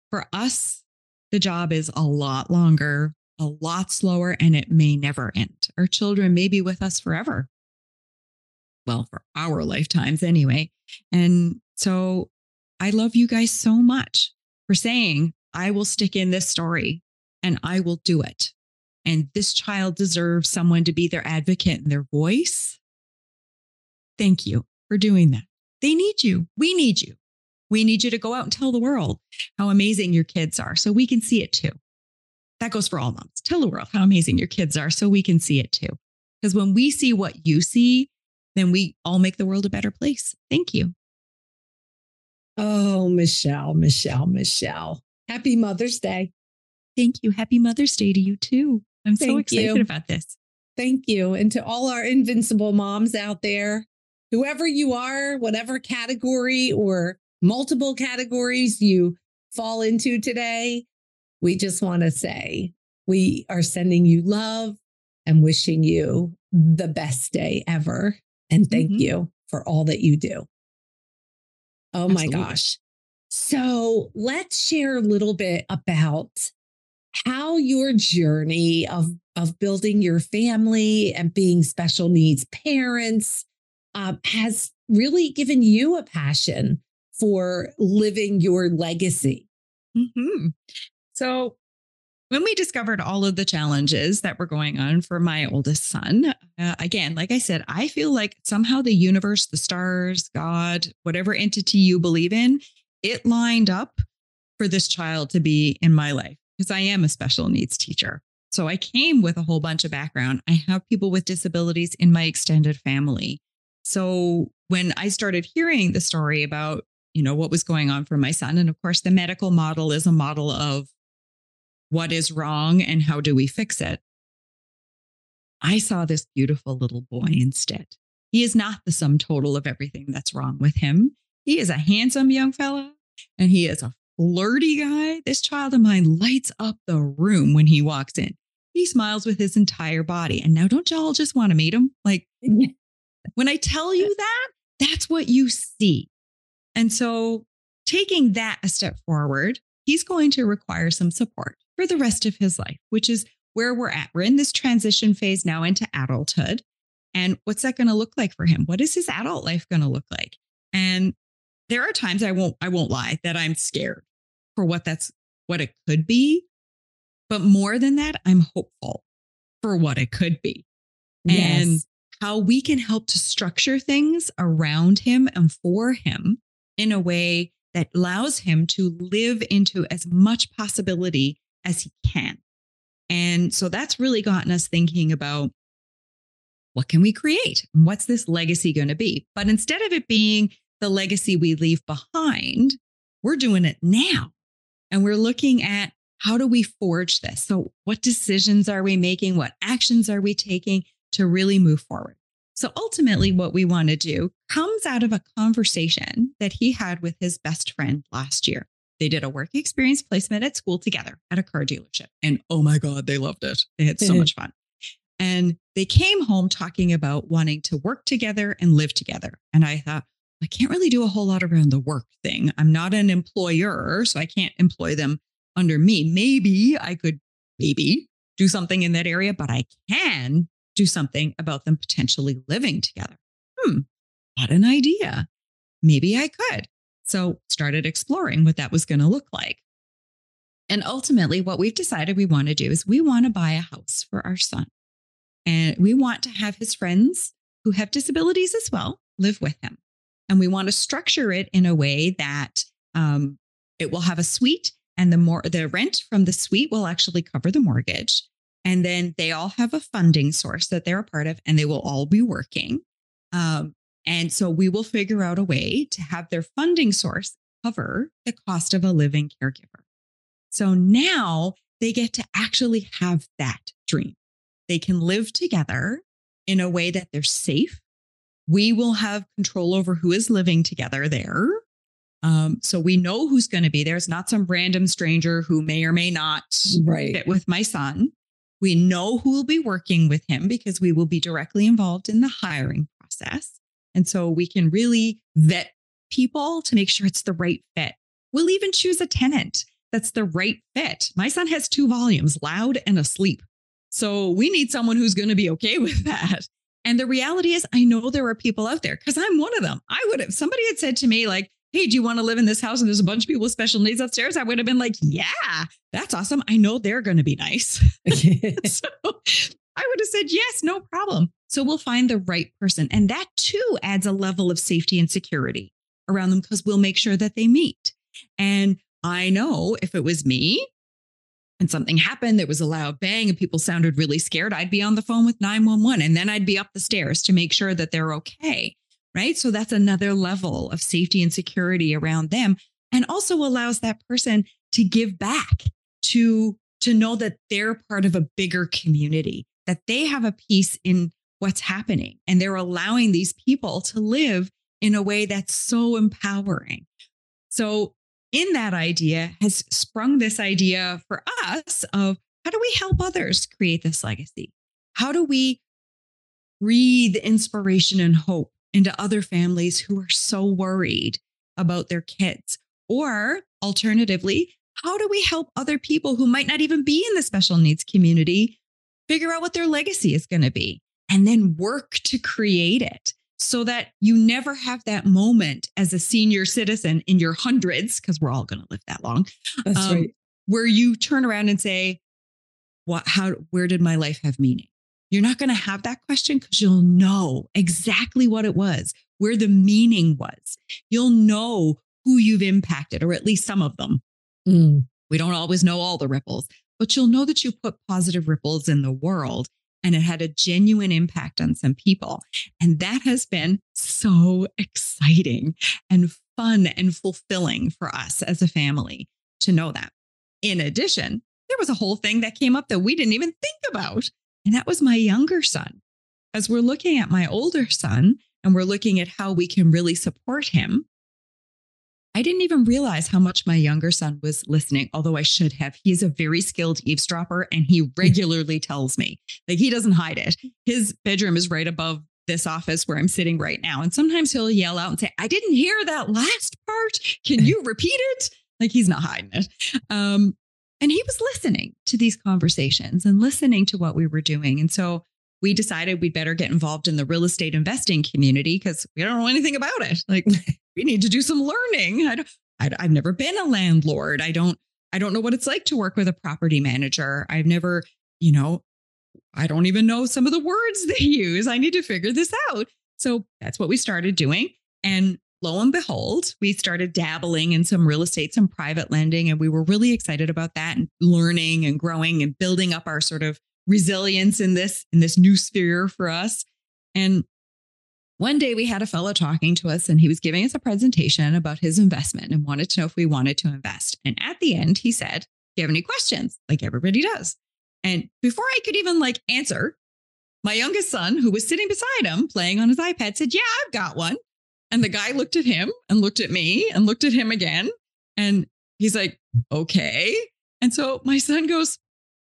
For us, the job is a lot longer, a lot slower, and it may never end. Our children may be with us forever. Well, for our lifetimes anyway. And so I love you guys so much for saying, I will stick in this story and I will do it. And this child deserves someone to be their advocate and their voice. Thank you for doing that. They need you. We need you. We need you to go out and tell the world how amazing your kids are so we can see it too. That goes for all moms. Tell the world how amazing your kids are so we can see it too. Because when we see what you see, then we all make the world a better place. Thank you. Oh, Michelle, Michelle, Michelle. Happy Mother's Day. Thank you. Happy Mother's Day to you too. I'm Thank so excited you. about this. Thank you. And to all our invincible moms out there, whoever you are, whatever category or multiple categories you fall into today, we just want to say we are sending you love and wishing you the best day ever. And thank mm-hmm. you for all that you do. Oh Absolutely. my gosh. So let's share a little bit about how your journey of, of building your family and being special needs parents um, has really given you a passion for living your legacy. Mm-hmm. So, when we discovered all of the challenges that were going on for my oldest son, uh, again, like I said, I feel like somehow the universe, the stars, God, whatever entity you believe in, it lined up for this child to be in my life because I am a special needs teacher. So I came with a whole bunch of background. I have people with disabilities in my extended family. So when I started hearing the story about, you know, what was going on for my son, and of course, the medical model is a model of what is wrong and how do we fix it? I saw this beautiful little boy instead. He is not the sum total of everything that's wrong with him. He is a handsome young fella and he is a flirty guy. This child of mine lights up the room when he walks in. He smiles with his entire body. And now, don't y'all just want to meet him? Like, when I tell you that, that's what you see. And so, taking that a step forward, he's going to require some support for the rest of his life, which is where we're at. We're in this transition phase now into adulthood. And what's that going to look like for him? What is his adult life going to look like? And there are times I won't I won't lie that I'm scared for what that's what it could be. But more than that, I'm hopeful for what it could be. Yes. And how we can help to structure things around him and for him in a way that allows him to live into as much possibility as he can. And so that's really gotten us thinking about what can we create? What's this legacy going to be? But instead of it being the legacy we leave behind, we're doing it now. And we're looking at how do we forge this? So, what decisions are we making? What actions are we taking to really move forward? So, ultimately, what we want to do comes out of a conversation that he had with his best friend last year. They did a work experience placement at school together at a car dealership. And oh my God, they loved it. They had so much fun. And they came home talking about wanting to work together and live together. And I thought, I can't really do a whole lot around the work thing. I'm not an employer, so I can't employ them under me. Maybe I could, maybe do something in that area, but I can do something about them potentially living together. Hmm, what an idea. Maybe I could. So started exploring what that was going to look like. And ultimately, what we've decided we want to do is we want to buy a house for our son. And we want to have his friends who have disabilities as well live with him. And we want to structure it in a way that um, it will have a suite and the more the rent from the suite will actually cover the mortgage. And then they all have a funding source that they're a part of, and they will all be working. Um, and so we will figure out a way to have their funding source cover the cost of a living caregiver. So now they get to actually have that dream. They can live together in a way that they're safe. We will have control over who is living together there. Um, so we know who's going to be there. It's not some random stranger who may or may not right. fit with my son. We know who will be working with him because we will be directly involved in the hiring process. And so we can really vet people to make sure it's the right fit. We'll even choose a tenant that's the right fit. My son has two volumes, loud and asleep. So we need someone who's going to be okay with that. And the reality is, I know there are people out there because I'm one of them. I would have, somebody had said to me, like, Hey, do you want to live in this house? And there's a bunch of people with special needs upstairs. I would have been like, Yeah, that's awesome. I know they're going to be nice. so I would have said, Yes, no problem. So we'll find the right person. And that too adds a level of safety and security around them because we'll make sure that they meet. And I know if it was me and something happened, there was a loud bang and people sounded really scared, I'd be on the phone with 911 and then I'd be up the stairs to make sure that they're okay. Right. So that's another level of safety and security around them and also allows that person to give back to to know that they're part of a bigger community that they have a piece in what's happening. And they're allowing these people to live in a way that's so empowering. So, in that idea has sprung this idea for us of how do we help others create this legacy? How do we breathe inspiration and hope into other families who are so worried about their kids? Or alternatively, how do we help other people who might not even be in the special needs community figure out what their legacy is going to be? And then work to create it so that you never have that moment as a senior citizen in your hundreds, because we're all going to live that long. That's um, right. Where you turn around and say, what, how, where did my life have meaning? You're not going to have that question because you'll know exactly what it was, where the meaning was. You'll know who you've impacted, or at least some of them. Mm. We don't always know all the ripples, but you'll know that you put positive ripples in the world and it had a genuine impact on some people. And that has been so exciting and fun and fulfilling for us as a family to know that. In addition, there was a whole thing that came up that we didn't even think about, and that was my younger son. As we're looking at my older son and we're looking at how we can really support him, I didn't even realize how much my younger son was listening, although I should have. He's a very skilled eavesdropper and he regularly tells me, like, he doesn't hide it. His bedroom is right above this office where I'm sitting right now. And sometimes he'll yell out and say, I didn't hear that last part. Can you repeat it? Like, he's not hiding it. Um, and he was listening to these conversations and listening to what we were doing. And so we decided we'd better get involved in the real estate investing community because we don't know anything about it. Like we need to do some learning. I don't, I, I've never been a landlord. I don't, I don't know what it's like to work with a property manager. I've never, you know, I don't even know some of the words they use. I need to figure this out. So that's what we started doing. And lo and behold, we started dabbling in some real estate, some private lending, and we were really excited about that and learning and growing and building up our sort of resilience in this in this new sphere for us. And One day we had a fellow talking to us and he was giving us a presentation about his investment and wanted to know if we wanted to invest. And at the end, he said, Do you have any questions? Like everybody does. And before I could even like answer, my youngest son, who was sitting beside him playing on his iPad, said, Yeah, I've got one. And the guy looked at him and looked at me and looked at him again. And he's like, Okay. And so my son goes,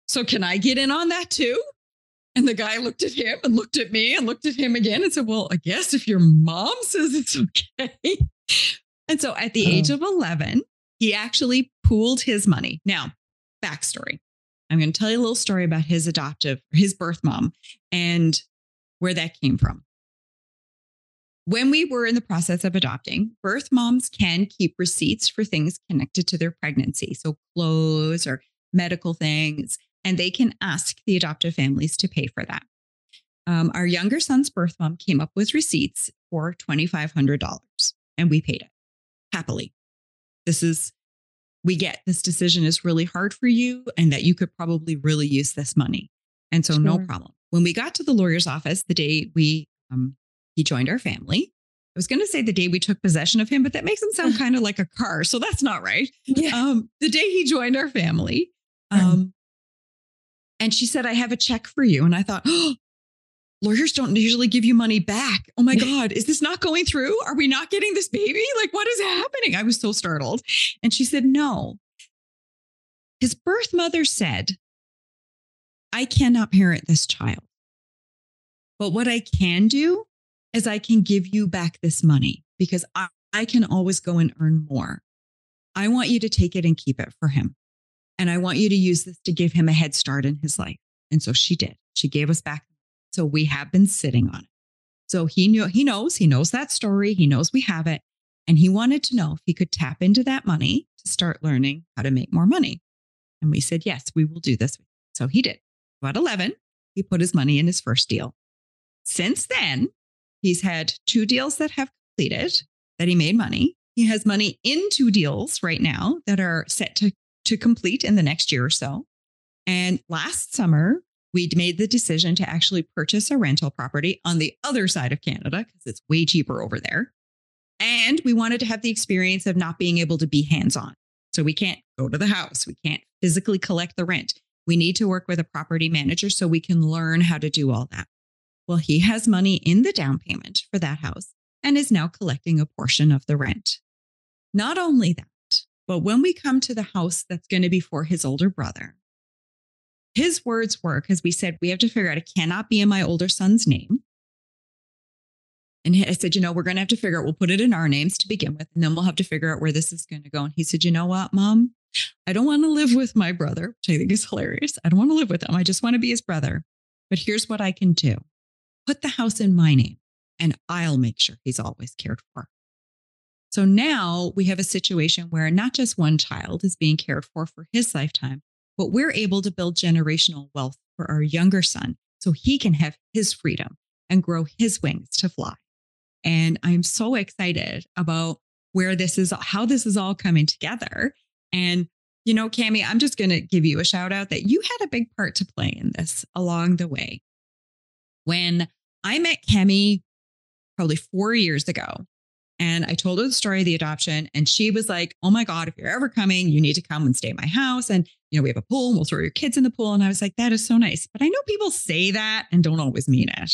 So can I get in on that too? And the guy looked at him and looked at me and looked at him again and said, Well, I guess if your mom says it's okay. And so at the age of 11, he actually pooled his money. Now, backstory I'm going to tell you a little story about his adoptive, his birth mom, and where that came from. When we were in the process of adopting, birth moms can keep receipts for things connected to their pregnancy. So, clothes or medical things and they can ask the adoptive families to pay for that. Um, our younger son's birth mom came up with receipts for $2,500 and we paid it happily. This is, we get this decision is really hard for you and that you could probably really use this money. And so, sure. no problem. When we got to the lawyer's office the day we, um, he joined our family, I was going to say the day we took possession of him, but that makes him sound kind of like a car. So that's not right. Yeah. Um, the day he joined our family, um, and she said, I have a check for you. And I thought, oh, lawyers don't usually give you money back. Oh my God, is this not going through? Are we not getting this baby? Like, what is happening? I was so startled. And she said, No. His birth mother said, I cannot parent this child. But what I can do is I can give you back this money because I, I can always go and earn more. I want you to take it and keep it for him. And I want you to use this to give him a head start in his life. And so she did. She gave us back. So we have been sitting on it. So he knew, he knows, he knows that story. He knows we have it. And he wanted to know if he could tap into that money to start learning how to make more money. And we said, yes, we will do this. So he did. About 11, he put his money in his first deal. Since then, he's had two deals that have completed that he made money. He has money in two deals right now that are set to to complete in the next year or so. And last summer, we made the decision to actually purchase a rental property on the other side of Canada because it's way cheaper over there. And we wanted to have the experience of not being able to be hands on. So we can't go to the house, we can't physically collect the rent. We need to work with a property manager so we can learn how to do all that. Well, he has money in the down payment for that house and is now collecting a portion of the rent. Not only that, but when we come to the house that's going to be for his older brother, his words were because we said we have to figure out it cannot be in my older son's name. And I said, you know, we're going to have to figure out, we'll put it in our names to begin with, and then we'll have to figure out where this is going to go. And he said, you know what, mom? I don't want to live with my brother, which I think is hilarious. I don't want to live with him. I just want to be his brother. But here's what I can do put the house in my name, and I'll make sure he's always cared for. So now we have a situation where not just one child is being cared for for his lifetime, but we're able to build generational wealth for our younger son so he can have his freedom and grow his wings to fly. And I'm so excited about where this is, how this is all coming together. And, you know, Cami, I'm just going to give you a shout out that you had a big part to play in this along the way. When I met Cami probably four years ago, and I told her the story of the adoption. And she was like, Oh my God, if you're ever coming, you need to come and stay at my house. And, you know, we have a pool and we'll throw your kids in the pool. And I was like, That is so nice. But I know people say that and don't always mean it.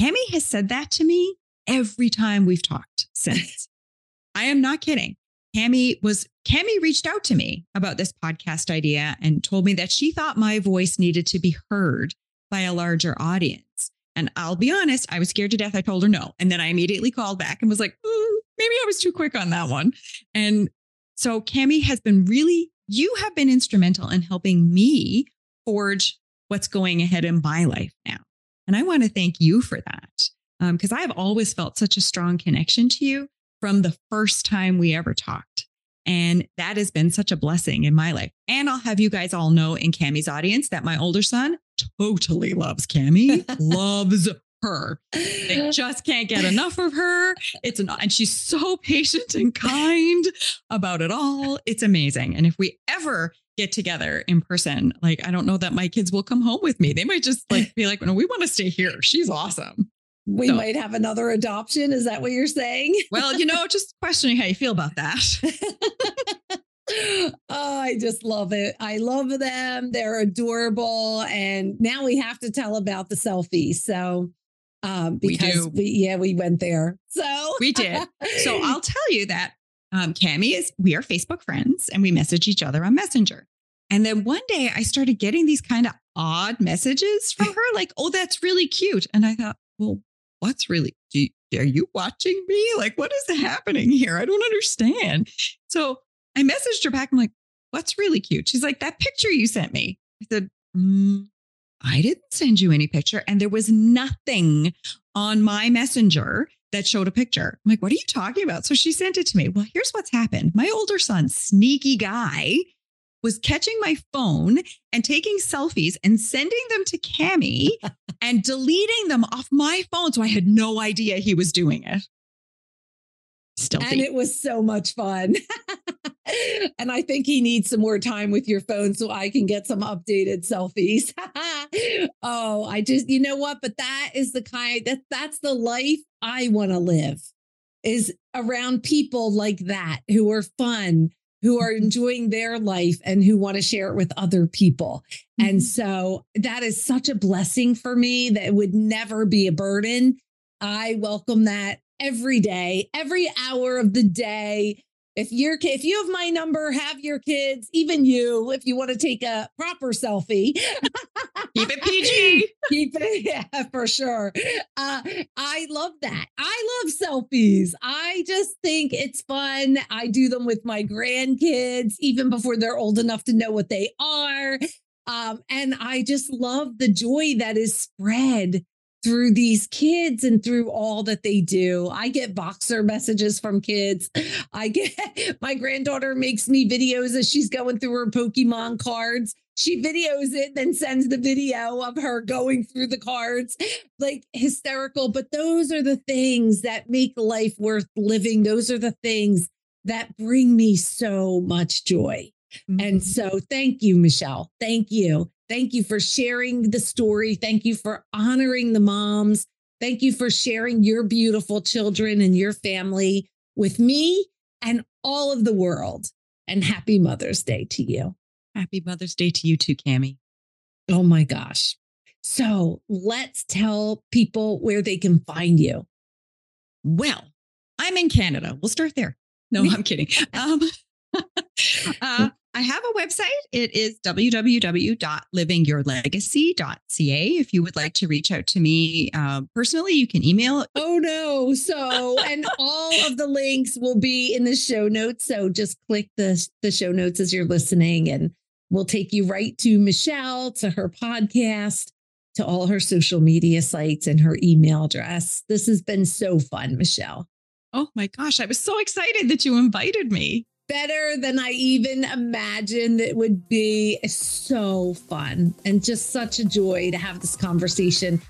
Cami has said that to me every time we've talked since. I am not kidding. Cami was, Cami reached out to me about this podcast idea and told me that she thought my voice needed to be heard by a larger audience. And I'll be honest, I was scared to death. I told her no. And then I immediately called back and was like, maybe I was too quick on that one. And so Cami has been really, you have been instrumental in helping me forge what's going ahead in my life now. And I want to thank you for that because um, I've always felt such a strong connection to you from the first time we ever talked. And that has been such a blessing in my life. And I'll have you guys all know in Cami's audience that my older son totally loves Cami, loves her. They just can't get enough of her. It's an and she's so patient and kind about it all. It's amazing. And if we ever get together in person, like I don't know that my kids will come home with me. They might just like be like, no, we want to stay here. She's awesome. we so, might have another adoption. Is that what you're saying? well, you know, just questioning how you feel about that. oh, I just love it. I love them. They're adorable. And now we have to tell about the selfies. So, um, because we, we yeah, we went there. So we did. So I'll tell you that um, Cami is, we are Facebook friends and we message each other on Messenger. And then one day I started getting these kind of odd messages from her, like, oh, that's really cute. And I thought, well, what's really, you, are you watching me? Like, what is happening here? I don't understand. So I messaged her back. I'm like, what's really cute? She's like, that picture you sent me. I said, mm, I didn't send you any picture. And there was nothing on my messenger that showed a picture. I'm like, what are you talking about? So she sent it to me. Well, here's what's happened. My older son, sneaky guy, was catching my phone and taking selfies and sending them to Cami and deleting them off my phone. So I had no idea he was doing it. Stealthy. And it was so much fun. and I think he needs some more time with your phone so I can get some updated selfies. oh, I just, you know what? But that is the kind that that's the life I want to live is around people like that who are fun, who are mm-hmm. enjoying their life and who want to share it with other people. Mm-hmm. And so that is such a blessing for me that it would never be a burden. I welcome that every day, every hour of the day. If you're if you have my number, have your kids, even you, if you want to take a proper selfie. Keep it PG. Keep it, yeah, for sure. Uh, I love that. I love selfies. I just think it's fun. I do them with my grandkids, even before they're old enough to know what they are. Um, and I just love the joy that is spread through these kids and through all that they do. I get Voxer messages from kids. I get my granddaughter makes me videos as she's going through her Pokemon cards. She videos it, then sends the video of her going through the cards, like hysterical. But those are the things that make life worth living. Those are the things that bring me so much joy. Mm-hmm. And so, thank you, Michelle. Thank you. Thank you for sharing the story. Thank you for honoring the moms. Thank you for sharing your beautiful children and your family with me and all of the world. And happy Mother's Day to you. Happy Mother's Day to you too, Cami. Oh my gosh. So let's tell people where they can find you. Well, I'm in Canada. We'll start there. No, I'm kidding. Um, uh, I have a website. It is www.livingyourlegacy.ca. If you would like to reach out to me uh, personally, you can email. Oh, no. So, and all of the links will be in the show notes. So just click the, the show notes as you're listening, and we'll take you right to Michelle, to her podcast, to all her social media sites, and her email address. This has been so fun, Michelle. Oh my gosh. I was so excited that you invited me better than I even imagined it would be. so fun and just such a joy to have this conversation.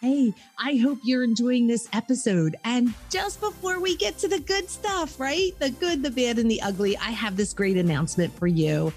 Hey, I hope you're enjoying this episode. And just before we get to the good stuff, right? The good, the bad, and the ugly, I have this great announcement for you.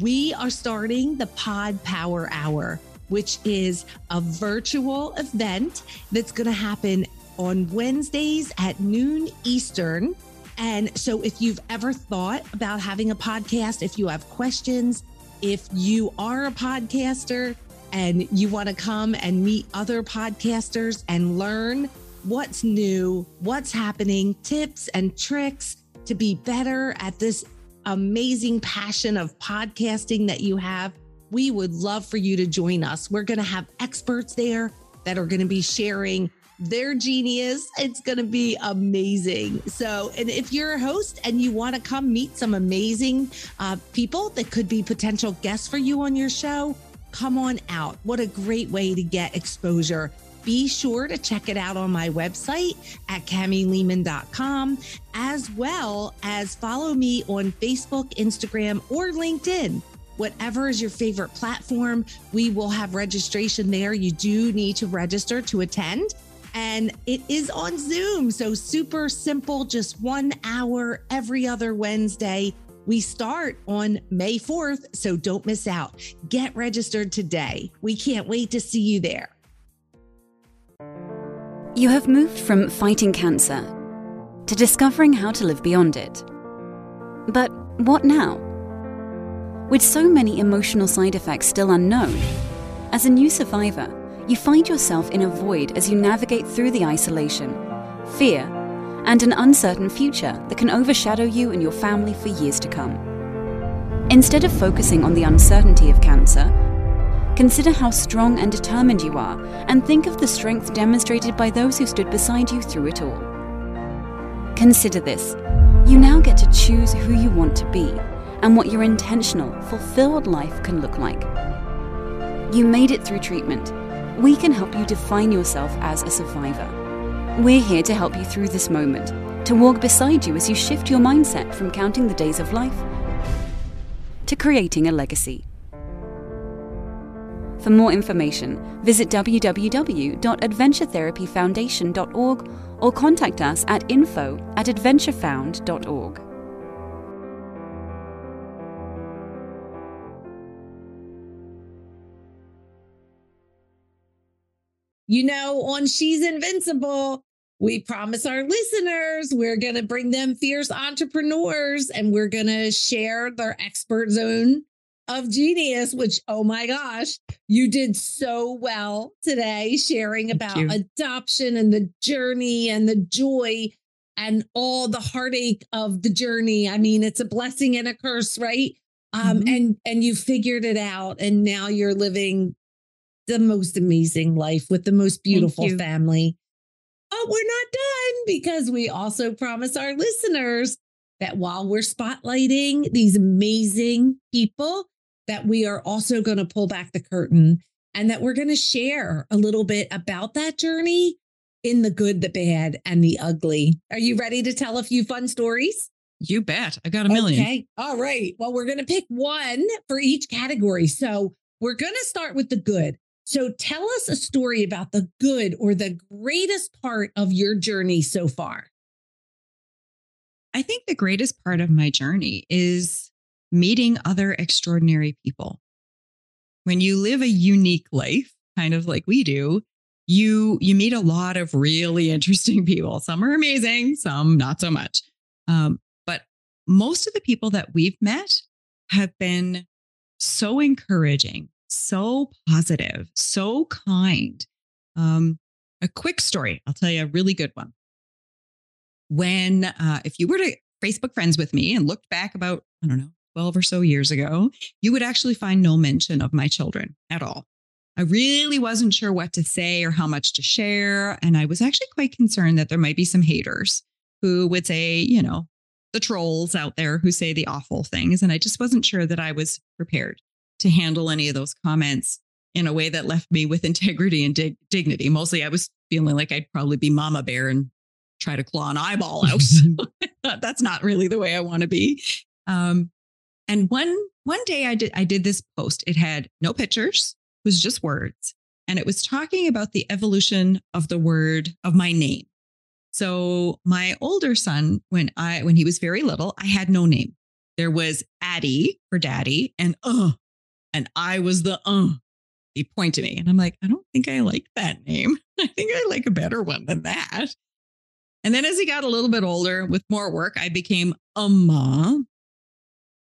We are starting the Pod Power Hour, which is a virtual event that's going to happen on Wednesdays at noon Eastern and so, if you've ever thought about having a podcast, if you have questions, if you are a podcaster and you want to come and meet other podcasters and learn what's new, what's happening, tips and tricks to be better at this amazing passion of podcasting that you have, we would love for you to join us. We're going to have experts there that are going to be sharing their genius. It's going to be amazing. So, and if you're a host and you want to come meet some amazing uh, people that could be potential guests for you on your show, come on out. What a great way to get exposure. Be sure to check it out on my website at camilehman.com, as well as follow me on Facebook, Instagram, or LinkedIn whatever is your favorite platform, we will have registration there. You do need to register to attend and it is on Zoom. So super simple, just one hour every other Wednesday. We start on May 4th, so don't miss out. Get registered today. We can't wait to see you there. You have moved from fighting cancer to discovering how to live beyond it. But what now? With so many emotional side effects still unknown, as a new survivor, you find yourself in a void as you navigate through the isolation, fear, and an uncertain future that can overshadow you and your family for years to come. Instead of focusing on the uncertainty of cancer, consider how strong and determined you are and think of the strength demonstrated by those who stood beside you through it all. Consider this you now get to choose who you want to be and what your intentional, fulfilled life can look like. You made it through treatment. We can help you define yourself as a survivor. We're here to help you through this moment, to walk beside you as you shift your mindset from counting the days of life to creating a legacy. For more information, visit www.adventuretherapyfoundation.org or contact us at info at adventurefound.org. You know, on She's Invincible, we promise our listeners we're going to bring them fierce entrepreneurs and we're going to share their expert zone of genius, which, oh my gosh, you did so well today sharing about adoption and the journey and the joy and all the heartache of the journey. I mean, it's a blessing and a curse, right? Um, Mhm. and and you figured it out, and now you're living the most amazing life with the most beautiful family. But we're not done because we also promise our listeners that while we're spotlighting these amazing people, that we are also going to pull back the curtain and that we're going to share a little bit about that journey in the good, the bad, and the ugly. Are you ready to tell a few fun stories? You bet. I got a million. Okay. All right. Well, we're going to pick one for each category. So we're going to start with the good. So tell us a story about the good or the greatest part of your journey so far. I think the greatest part of my journey is meeting other extraordinary people. When you live a unique life, kind of like we do, you you meet a lot of really interesting people. Some are amazing, some not so much. Um, but most of the people that we've met have been so encouraging, so positive, so kind. Um, a quick story, I'll tell you a really good one when uh, if you were to Facebook friends with me and looked back about, I don't know, 12 or so years ago, you would actually find no mention of my children at all. I really wasn't sure what to say or how much to share. And I was actually quite concerned that there might be some haters who would say, you know, the trolls out there who say the awful things. And I just wasn't sure that I was prepared to handle any of those comments in a way that left me with integrity and dig- dignity. Mostly I was feeling like I'd probably be mama bear and try to claw an eyeball out. That's not really the way I want to be. Um, and one one day I did I did this post. It had no pictures, it was just words, and it was talking about the evolution of the word of my name. So my older son, when I when he was very little, I had no name. There was Addy for daddy, and uh, and I was the uh. He pointed me, and I'm like, I don't think I like that name. I think I like a better one than that. And then as he got a little bit older with more work, I became a Amma.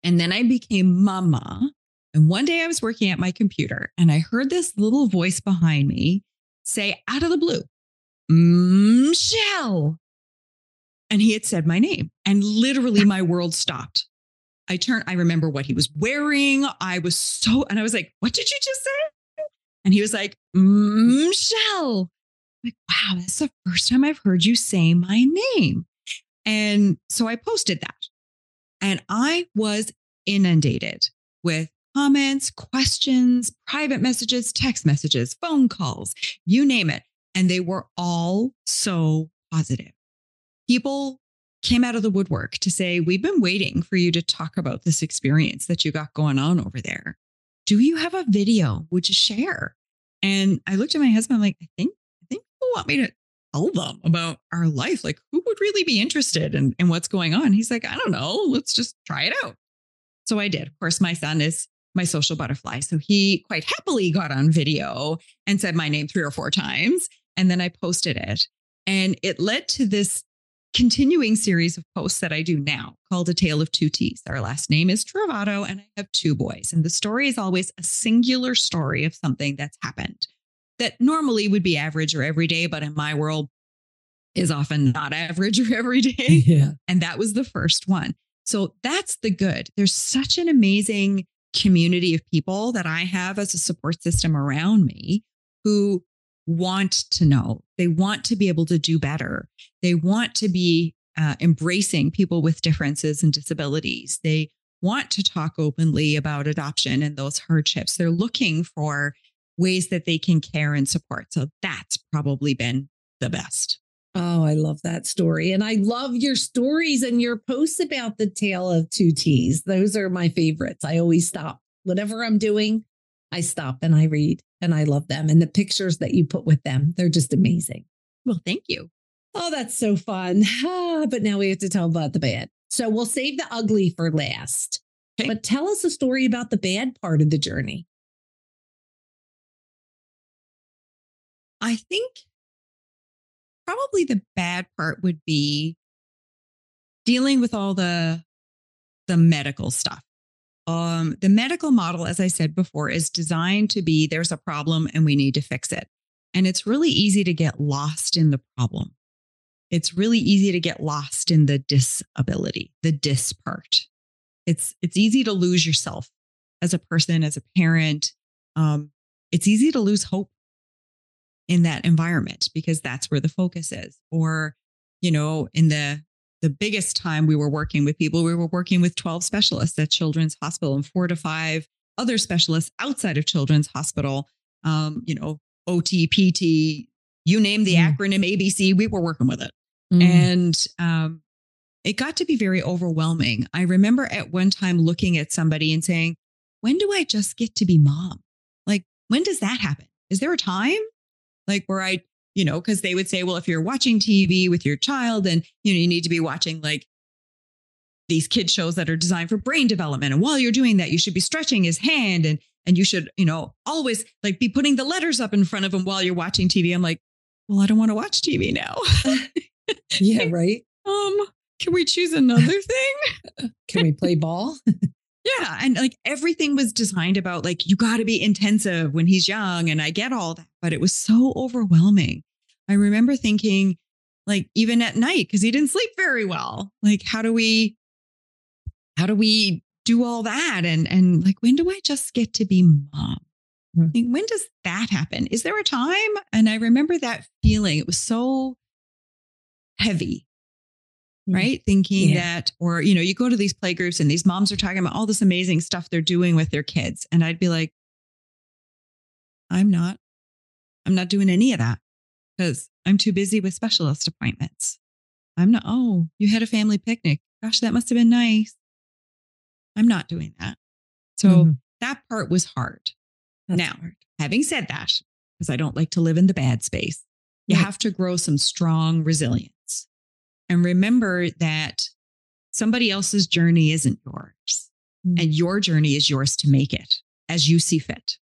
And then I became Mama. And one day I was working at my computer and I heard this little voice behind me say out of the blue, Michelle. And he had said my name. And literally my world stopped. I turned, I remember what he was wearing. I was so, and I was like, what did you just say? And he was like, mm, Michelle like, wow, that's the first time I've heard you say my name. And so I posted that. And I was inundated with comments, questions, private messages, text messages, phone calls, you name it. And they were all so positive. People came out of the woodwork to say, We've been waiting for you to talk about this experience that you got going on over there. Do you have a video? Would you share? And I looked at my husband, I'm like, I think I think people want me to tell them about our life? Like, who would really be interested in, in what's going on? He's like, I don't know. Let's just try it out. So I did. Of course, my son is my social butterfly. So he quite happily got on video and said my name three or four times. And then I posted it. And it led to this continuing series of posts that I do now called A Tale of Two T's. Our last name is Trovato, and I have two boys. And the story is always a singular story of something that's happened that normally would be average or everyday, but in my world is often not average or everyday. Yeah. And that was the first one. So that's the good. There's such an amazing community of people that I have as a support system around me who want to know. They want to be able to do better. They want to be uh, embracing people with differences and disabilities. They want to talk openly about adoption and those hardships. They're looking for ways that they can care and support. So that's probably been the best. Oh, I love that story. And I love your stories and your posts about the tale of two T's. Those are my favorites. I always stop. Whatever I'm doing, I stop and I read and I love them. And the pictures that you put with them, they're just amazing. Well, thank you. Oh, that's so fun. But now we have to tell about the bad. So we'll save the ugly for last. Okay. But tell us a story about the bad part of the journey. I think probably the bad part would be dealing with all the the medical stuff. Um, the medical model, as I said before, is designed to be there's a problem and we need to fix it. And it's really easy to get lost in the problem. It's really easy to get lost in the disability, the dis part. It's it's easy to lose yourself as a person, as a parent. Um, it's easy to lose hope in that environment because that's where the focus is. Or, you know, in the the biggest time we were working with people, we were working with 12 specialists at Children's Hospital and four to five other specialists outside of Children's Hospital. Um, you know, OT, PT, you name the Mm. acronym ABC, we were working with it. Mm. And um, it got to be very overwhelming. I remember at one time looking at somebody and saying, When do I just get to be mom? Like, when does that happen? Is there a time? Like, where I, you know, because they would say, Well, if you're watching TV with your child, then, you know, you need to be watching like these kid shows that are designed for brain development. And while you're doing that, you should be stretching his hand and, and you should, you know, always like be putting the letters up in front of him while you're watching TV. I'm like, well, I don't want to watch TV now. yeah, right. um, can we choose another thing? Can we play ball? Yeah. And like everything was designed about like, you got to be intensive when he's young. And I get all that, but it was so overwhelming. I remember thinking, like, even at night, because he didn't sleep very well, like, how do we, how do we do all that? And, and like, when do I just get to be mom? Hmm. Like, when does that happen? Is there a time? And I remember that feeling. It was so heavy Mm. right? Thinking Yeah. that, or, you know, you go to these play groups and these moms are talking about all this amazing stuff they're doing with their kids. And I'd be like, I'm not, I'm not doing any of that because I'm too busy with specialist appointments. I'm not, oh, you had a family picnic. Gosh, that must have been nice. I'm not doing that. So Mhm. that part was hard. That's now, hard. having said that, because I don't like to live in the bad space, you Right. have to grow some strong resilience. And remember that somebody else's journey isn't yours, Mm. and your journey is yours to make it as you see fit.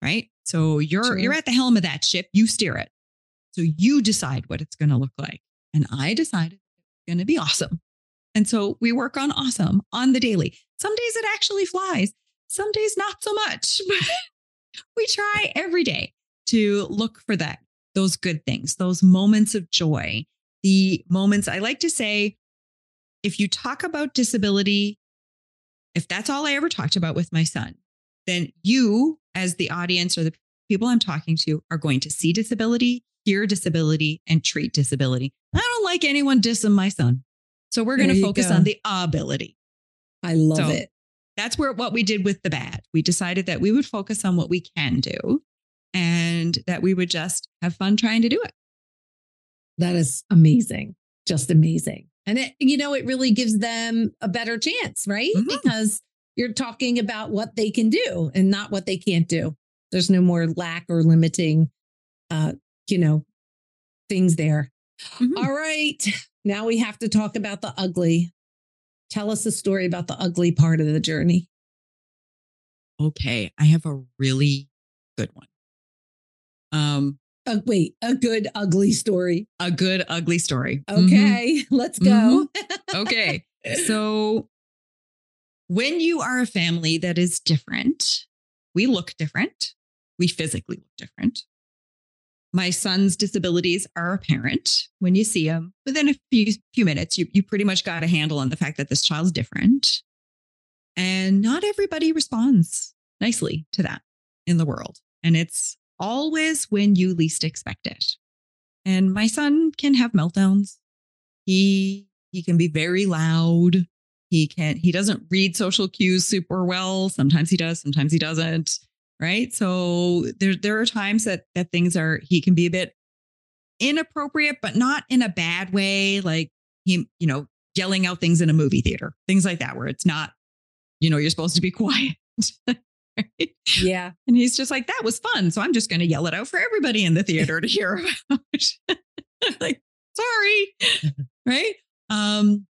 Right? So you're True. you're at the helm of that ship, you steer it. So you decide what it's going to look like. And I decided it's going to be awesome. And so we work on awesome on the daily. Some days it actually flies, some days not so much. We try every day to look for that, those good things, those moments of joy, the moments I like to say, if you talk about disability, if that's all I ever talked about with my son, then you, as the audience or the people I'm talking to, are going to see disability, hear disability, and treat disability. I don't like anyone dissing my son. So we're going to focus go. on the ability. I love So- it. That's where what we did with the bad. We decided that we would focus on what we can do and that we would just have fun trying to do it. That is amazing. Just amazing. And it, you know, it really gives them a better chance, right? Mhm. Because you're talking about what they can do and not what they can't do. There's no more lack or limiting, uh, you know, things there. Mhm. All right. Now we have to talk about the ugly. Tell us a story about the ugly part of the journey. Okay, I have a really good one. Um, Uh, wait, a good ugly story. A good ugly story. Mm-hmm. Okay, mm-hmm. let's go. Mm-hmm. okay. So when you are a family that is different, we look different. We physically look different. My son's disabilities are apparent when you see him. Within a few few minutes, you you pretty much got a handle on the fact that this child's different. And not everybody responds nicely to that in the world. And it's always when you least expect it. And my son can have meltdowns. He he can be very loud. He can he doesn't read social cues super well. Sometimes he does, sometimes he doesn't. Right. So there there are times that that things are he can be a bit inappropriate, but not in a bad way, like he, you know, yelling out things in a movie theater, things like that, where it's not, you know, you're supposed to be quiet. right? Yeah. And he's just like, that was fun. So I'm just going to yell it out for everybody in the theater to hear about. like, sorry. right. Um,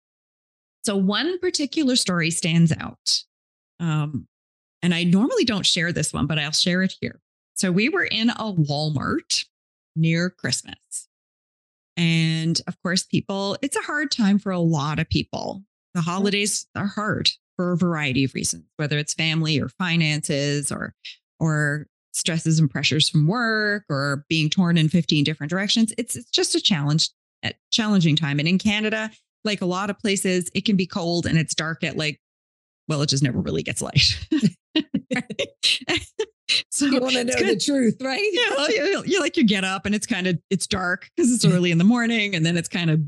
so one particular story stands out. Um, and I normally don't share this one, but I'll share it here. So we were in a Walmart near Christmas. And of course, people, it's a hard time for a lot of people. The holidays are hard for a variety of reasons, whether it's family or finances or or stresses and pressures from work or being torn in 15 different directions. It's it's just a challenge, a challenging time. And in Canada, like a lot of places, it can be cold and it's dark at like, well, it just never really gets light. so you want to know the truth, right? Yeah, you, you like you get up and it's kind of it's dark because it's mm-hmm. early in the morning, and then it's kind of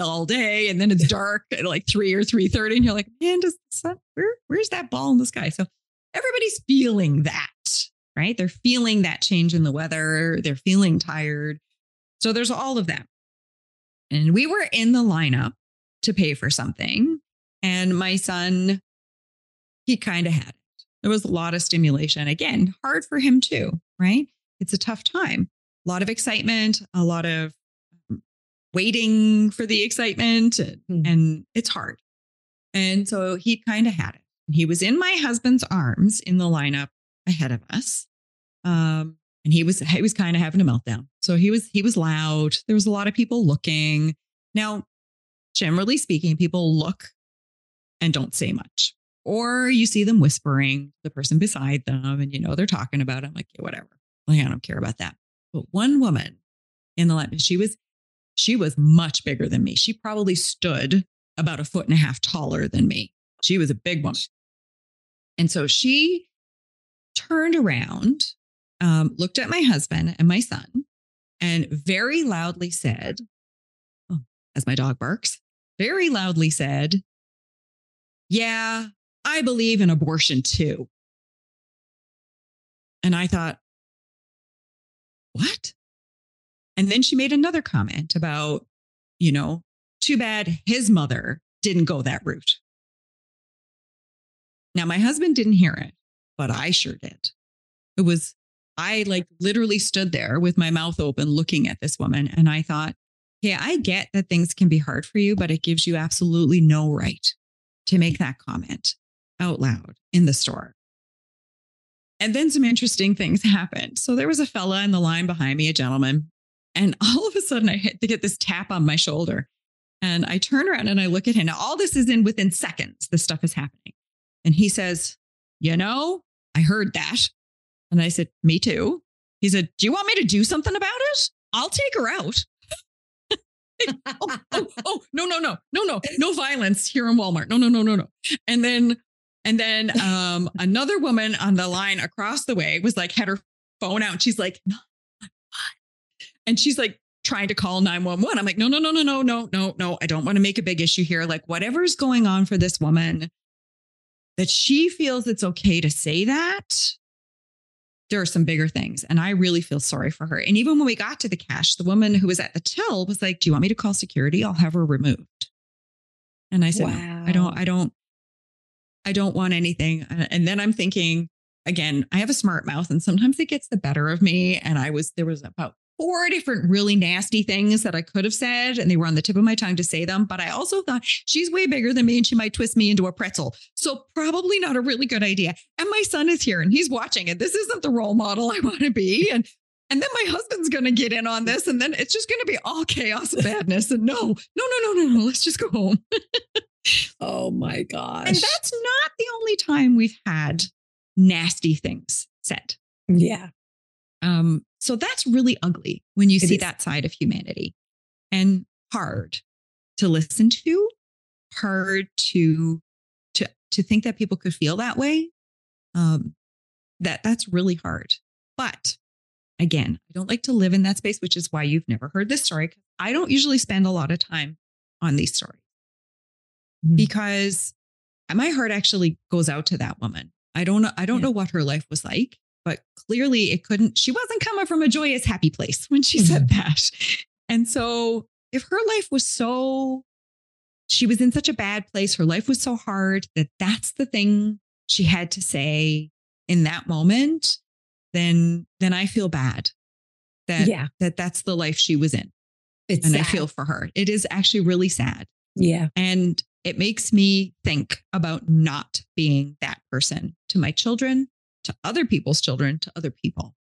all day, and then it's dark at like three or three thirty, and you're like, man, does the sun, where where's that ball in the sky? So everybody's feeling that, right? They're feeling that change in the weather. They're feeling tired. So there's all of that. And we were in the lineup to pay for something, and my son, he kind of had it there was a lot of stimulation. Again, hard for him too, right? It's a tough time. A lot of excitement, a lot of um, waiting for the excitement, and, mm-hmm. and it's hard. And so he kind of had it. He was in my husband's arms in the lineup ahead of us. Um, and he was he was kind of having a meltdown. So he was he was loud. There was a lot of people looking. Now, generally speaking, people look and don't say much or you see them whispering the person beside them and you know they're talking about it. I'm like, yeah, whatever. Like, I don't care about that. But one woman in the line, she was she was much bigger than me. She probably stood about a foot and a half taller than me. She was a big woman. And so she turned around, um, looked at my husband and my son, and very loudly said, oh, as my dog barks, very loudly said, Yeah, I believe in abortion too. And I thought, what? And then she made another comment about, you know, too bad his mother didn't go that route. Now, my husband didn't hear it, but I sure did. It was, I like literally stood there with my mouth open looking at this woman. And I thought, yeah, I get that things can be hard for you, but it gives you absolutely no right to make that comment out loud in the store. And then some interesting things happened. So there was a fella in the line behind me, a gentleman, and all of a sudden I hit to get this tap on my shoulder. And I turn around and I look at him. Now, all this is in within seconds, this stuff is happening. And he says, You know, I heard that. And I said, Me too. He said, Do you want me to do something about it? I'll take her out. oh, oh, oh, no, no, no, no, no, no violence here in Walmart. No, no, no, no, no. And then and then um, another woman on the line across the way was like, had her phone out. And she's like, and she's like trying to call 911. I'm like, no, no, no, no, no, no, no, no. I don't want to make a big issue here. Like, whatever's going on for this woman, that she feels it's okay to say that. There are some bigger things. And I really feel sorry for her. And even when we got to the cash, the woman who was at the till was like, Do you want me to call security? I'll have her removed. And I said, wow. no, I don't, I don't, I don't want anything. Uh, and then I'm thinking, again, I have a smart mouth and sometimes it gets the better of me. And I was, there was about four different really nasty things that I could have said, and they were on the tip of my tongue to say them. But I also thought she's way bigger than me and she might twist me into a pretzel. So probably not a really good idea. And my son is here and he's watching it. This isn't the role model I want to be. And and then my husband's going to get in on this and then it's just going to be all chaos and badness and no no no no no no let's just go home oh my gosh. and that's not the only time we've had nasty things said. Yeah. Um so that's really ugly when you it see is. that side of humanity and hard to listen to hard to to to think that people could feel that way. Um that that's really hard. But again i don't like to live in that space which is why you've never heard this story i don't usually spend a lot of time on these stories mm-hmm. because my heart actually goes out to that woman i don't know i don't yeah. know what her life was like but clearly it couldn't she wasn't coming from a joyous happy place when she mm-hmm. said that and so if her life was so she was in such a bad place her life was so hard that that's the thing she had to say in that moment then then i feel bad that yeah. that that's the life she was in it's and sad. i feel for her it is actually really sad yeah and it makes me think about not being that person to my children to other people's children to other people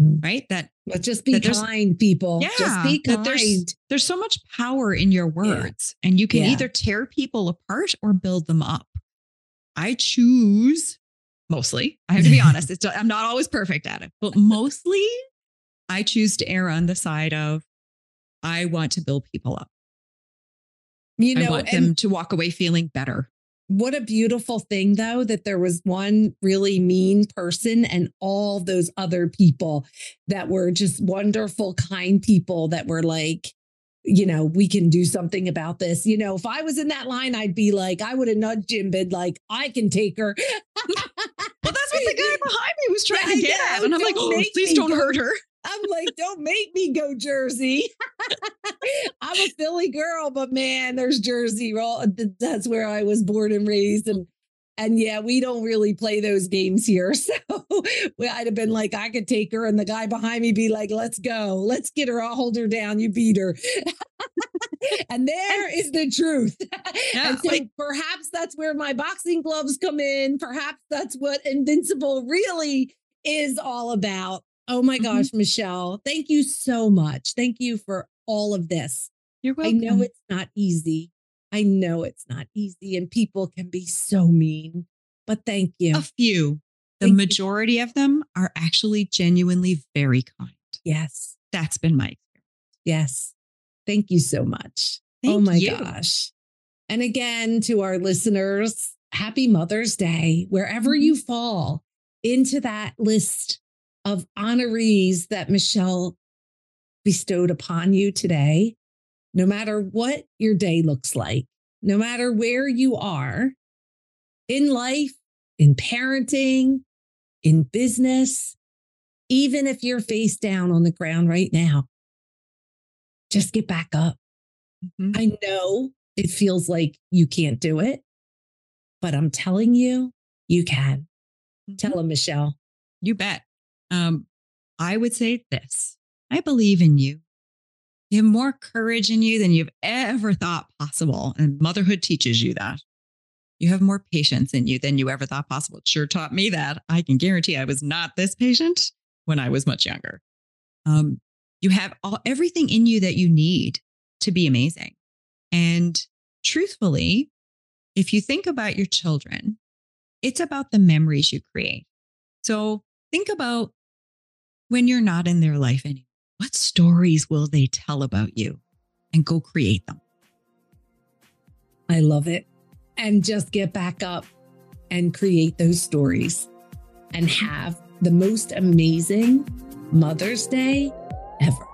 mm. right that but just be kind people yeah just be kind there's, there's so much power in your words yeah. and you can yeah. either tear people apart or build them up i choose mostly. I have to be honest. It's, I'm not always perfect at it, but mostly I choose to err on the side of I want to build people up. You know, I want them to walk away feeling better. What a beautiful thing, though, that there was one really mean person and all those other people that were just wonderful, kind people that were like, you know, we can do something about this. You know, if I was in that line, I'd be like, I would have nudged him, been like, I can take her. well, that's what the guy behind me was trying to get at. And I'm like, oh, please don't hurt her. I'm like, don't make me go Jersey. I'm a Philly girl, but man, there's Jersey. Well, that's where I was born and raised. And and yeah, we don't really play those games here. So I'd have been like, I could take her, and the guy behind me be like, let's go. Let's get her. I'll hold her down. You beat her. and there is the truth. Yeah, and so like, perhaps that's where my boxing gloves come in. Perhaps that's what Invincible really is all about. Oh my mm-hmm. gosh, Michelle, thank you so much. Thank you for all of this. You're welcome. I know it's not easy. I know it's not easy and people can be so mean, but thank you. A few. The thank majority you. of them are actually genuinely very kind. Yes. That's been my experience. Yes. Thank you so much. Oh thank oh my you. gosh. And again, to our listeners, happy Mother's Day, wherever mm-hmm. you fall into that list of honorees that Michelle bestowed upon you today no matter what your day looks like, no matter where you are in life, in parenting, in business, even if you're face down on the ground right now, just get back up. Mm-hmm. I know it feels like you can't do it, but I'm telling you, you can. Mm-hmm. Tell them, Michelle. You bet. Um, I would say this I believe in you. You have more courage in you than you've ever thought possible. And motherhood teaches you that. You have more patience in you than you ever thought possible. It sure taught me that. I can guarantee I was not this patient when I was much younger. Um, you have all everything in you that you need to be amazing. And truthfully, if you think about your children, it's about the memories you create. So think about when you're not in their life anymore. What stories will they tell about you? And go create them. I love it. And just get back up and create those stories and have the most amazing Mother's Day ever.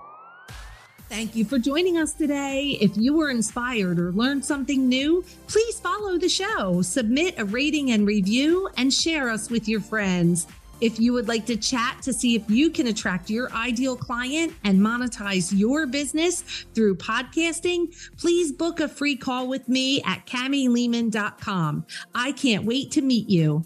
Thank you for joining us today. If you were inspired or learned something new, please follow the show, submit a rating and review, and share us with your friends. If you would like to chat to see if you can attract your ideal client and monetize your business through podcasting, please book a free call with me at CamiLehman.com. I can't wait to meet you.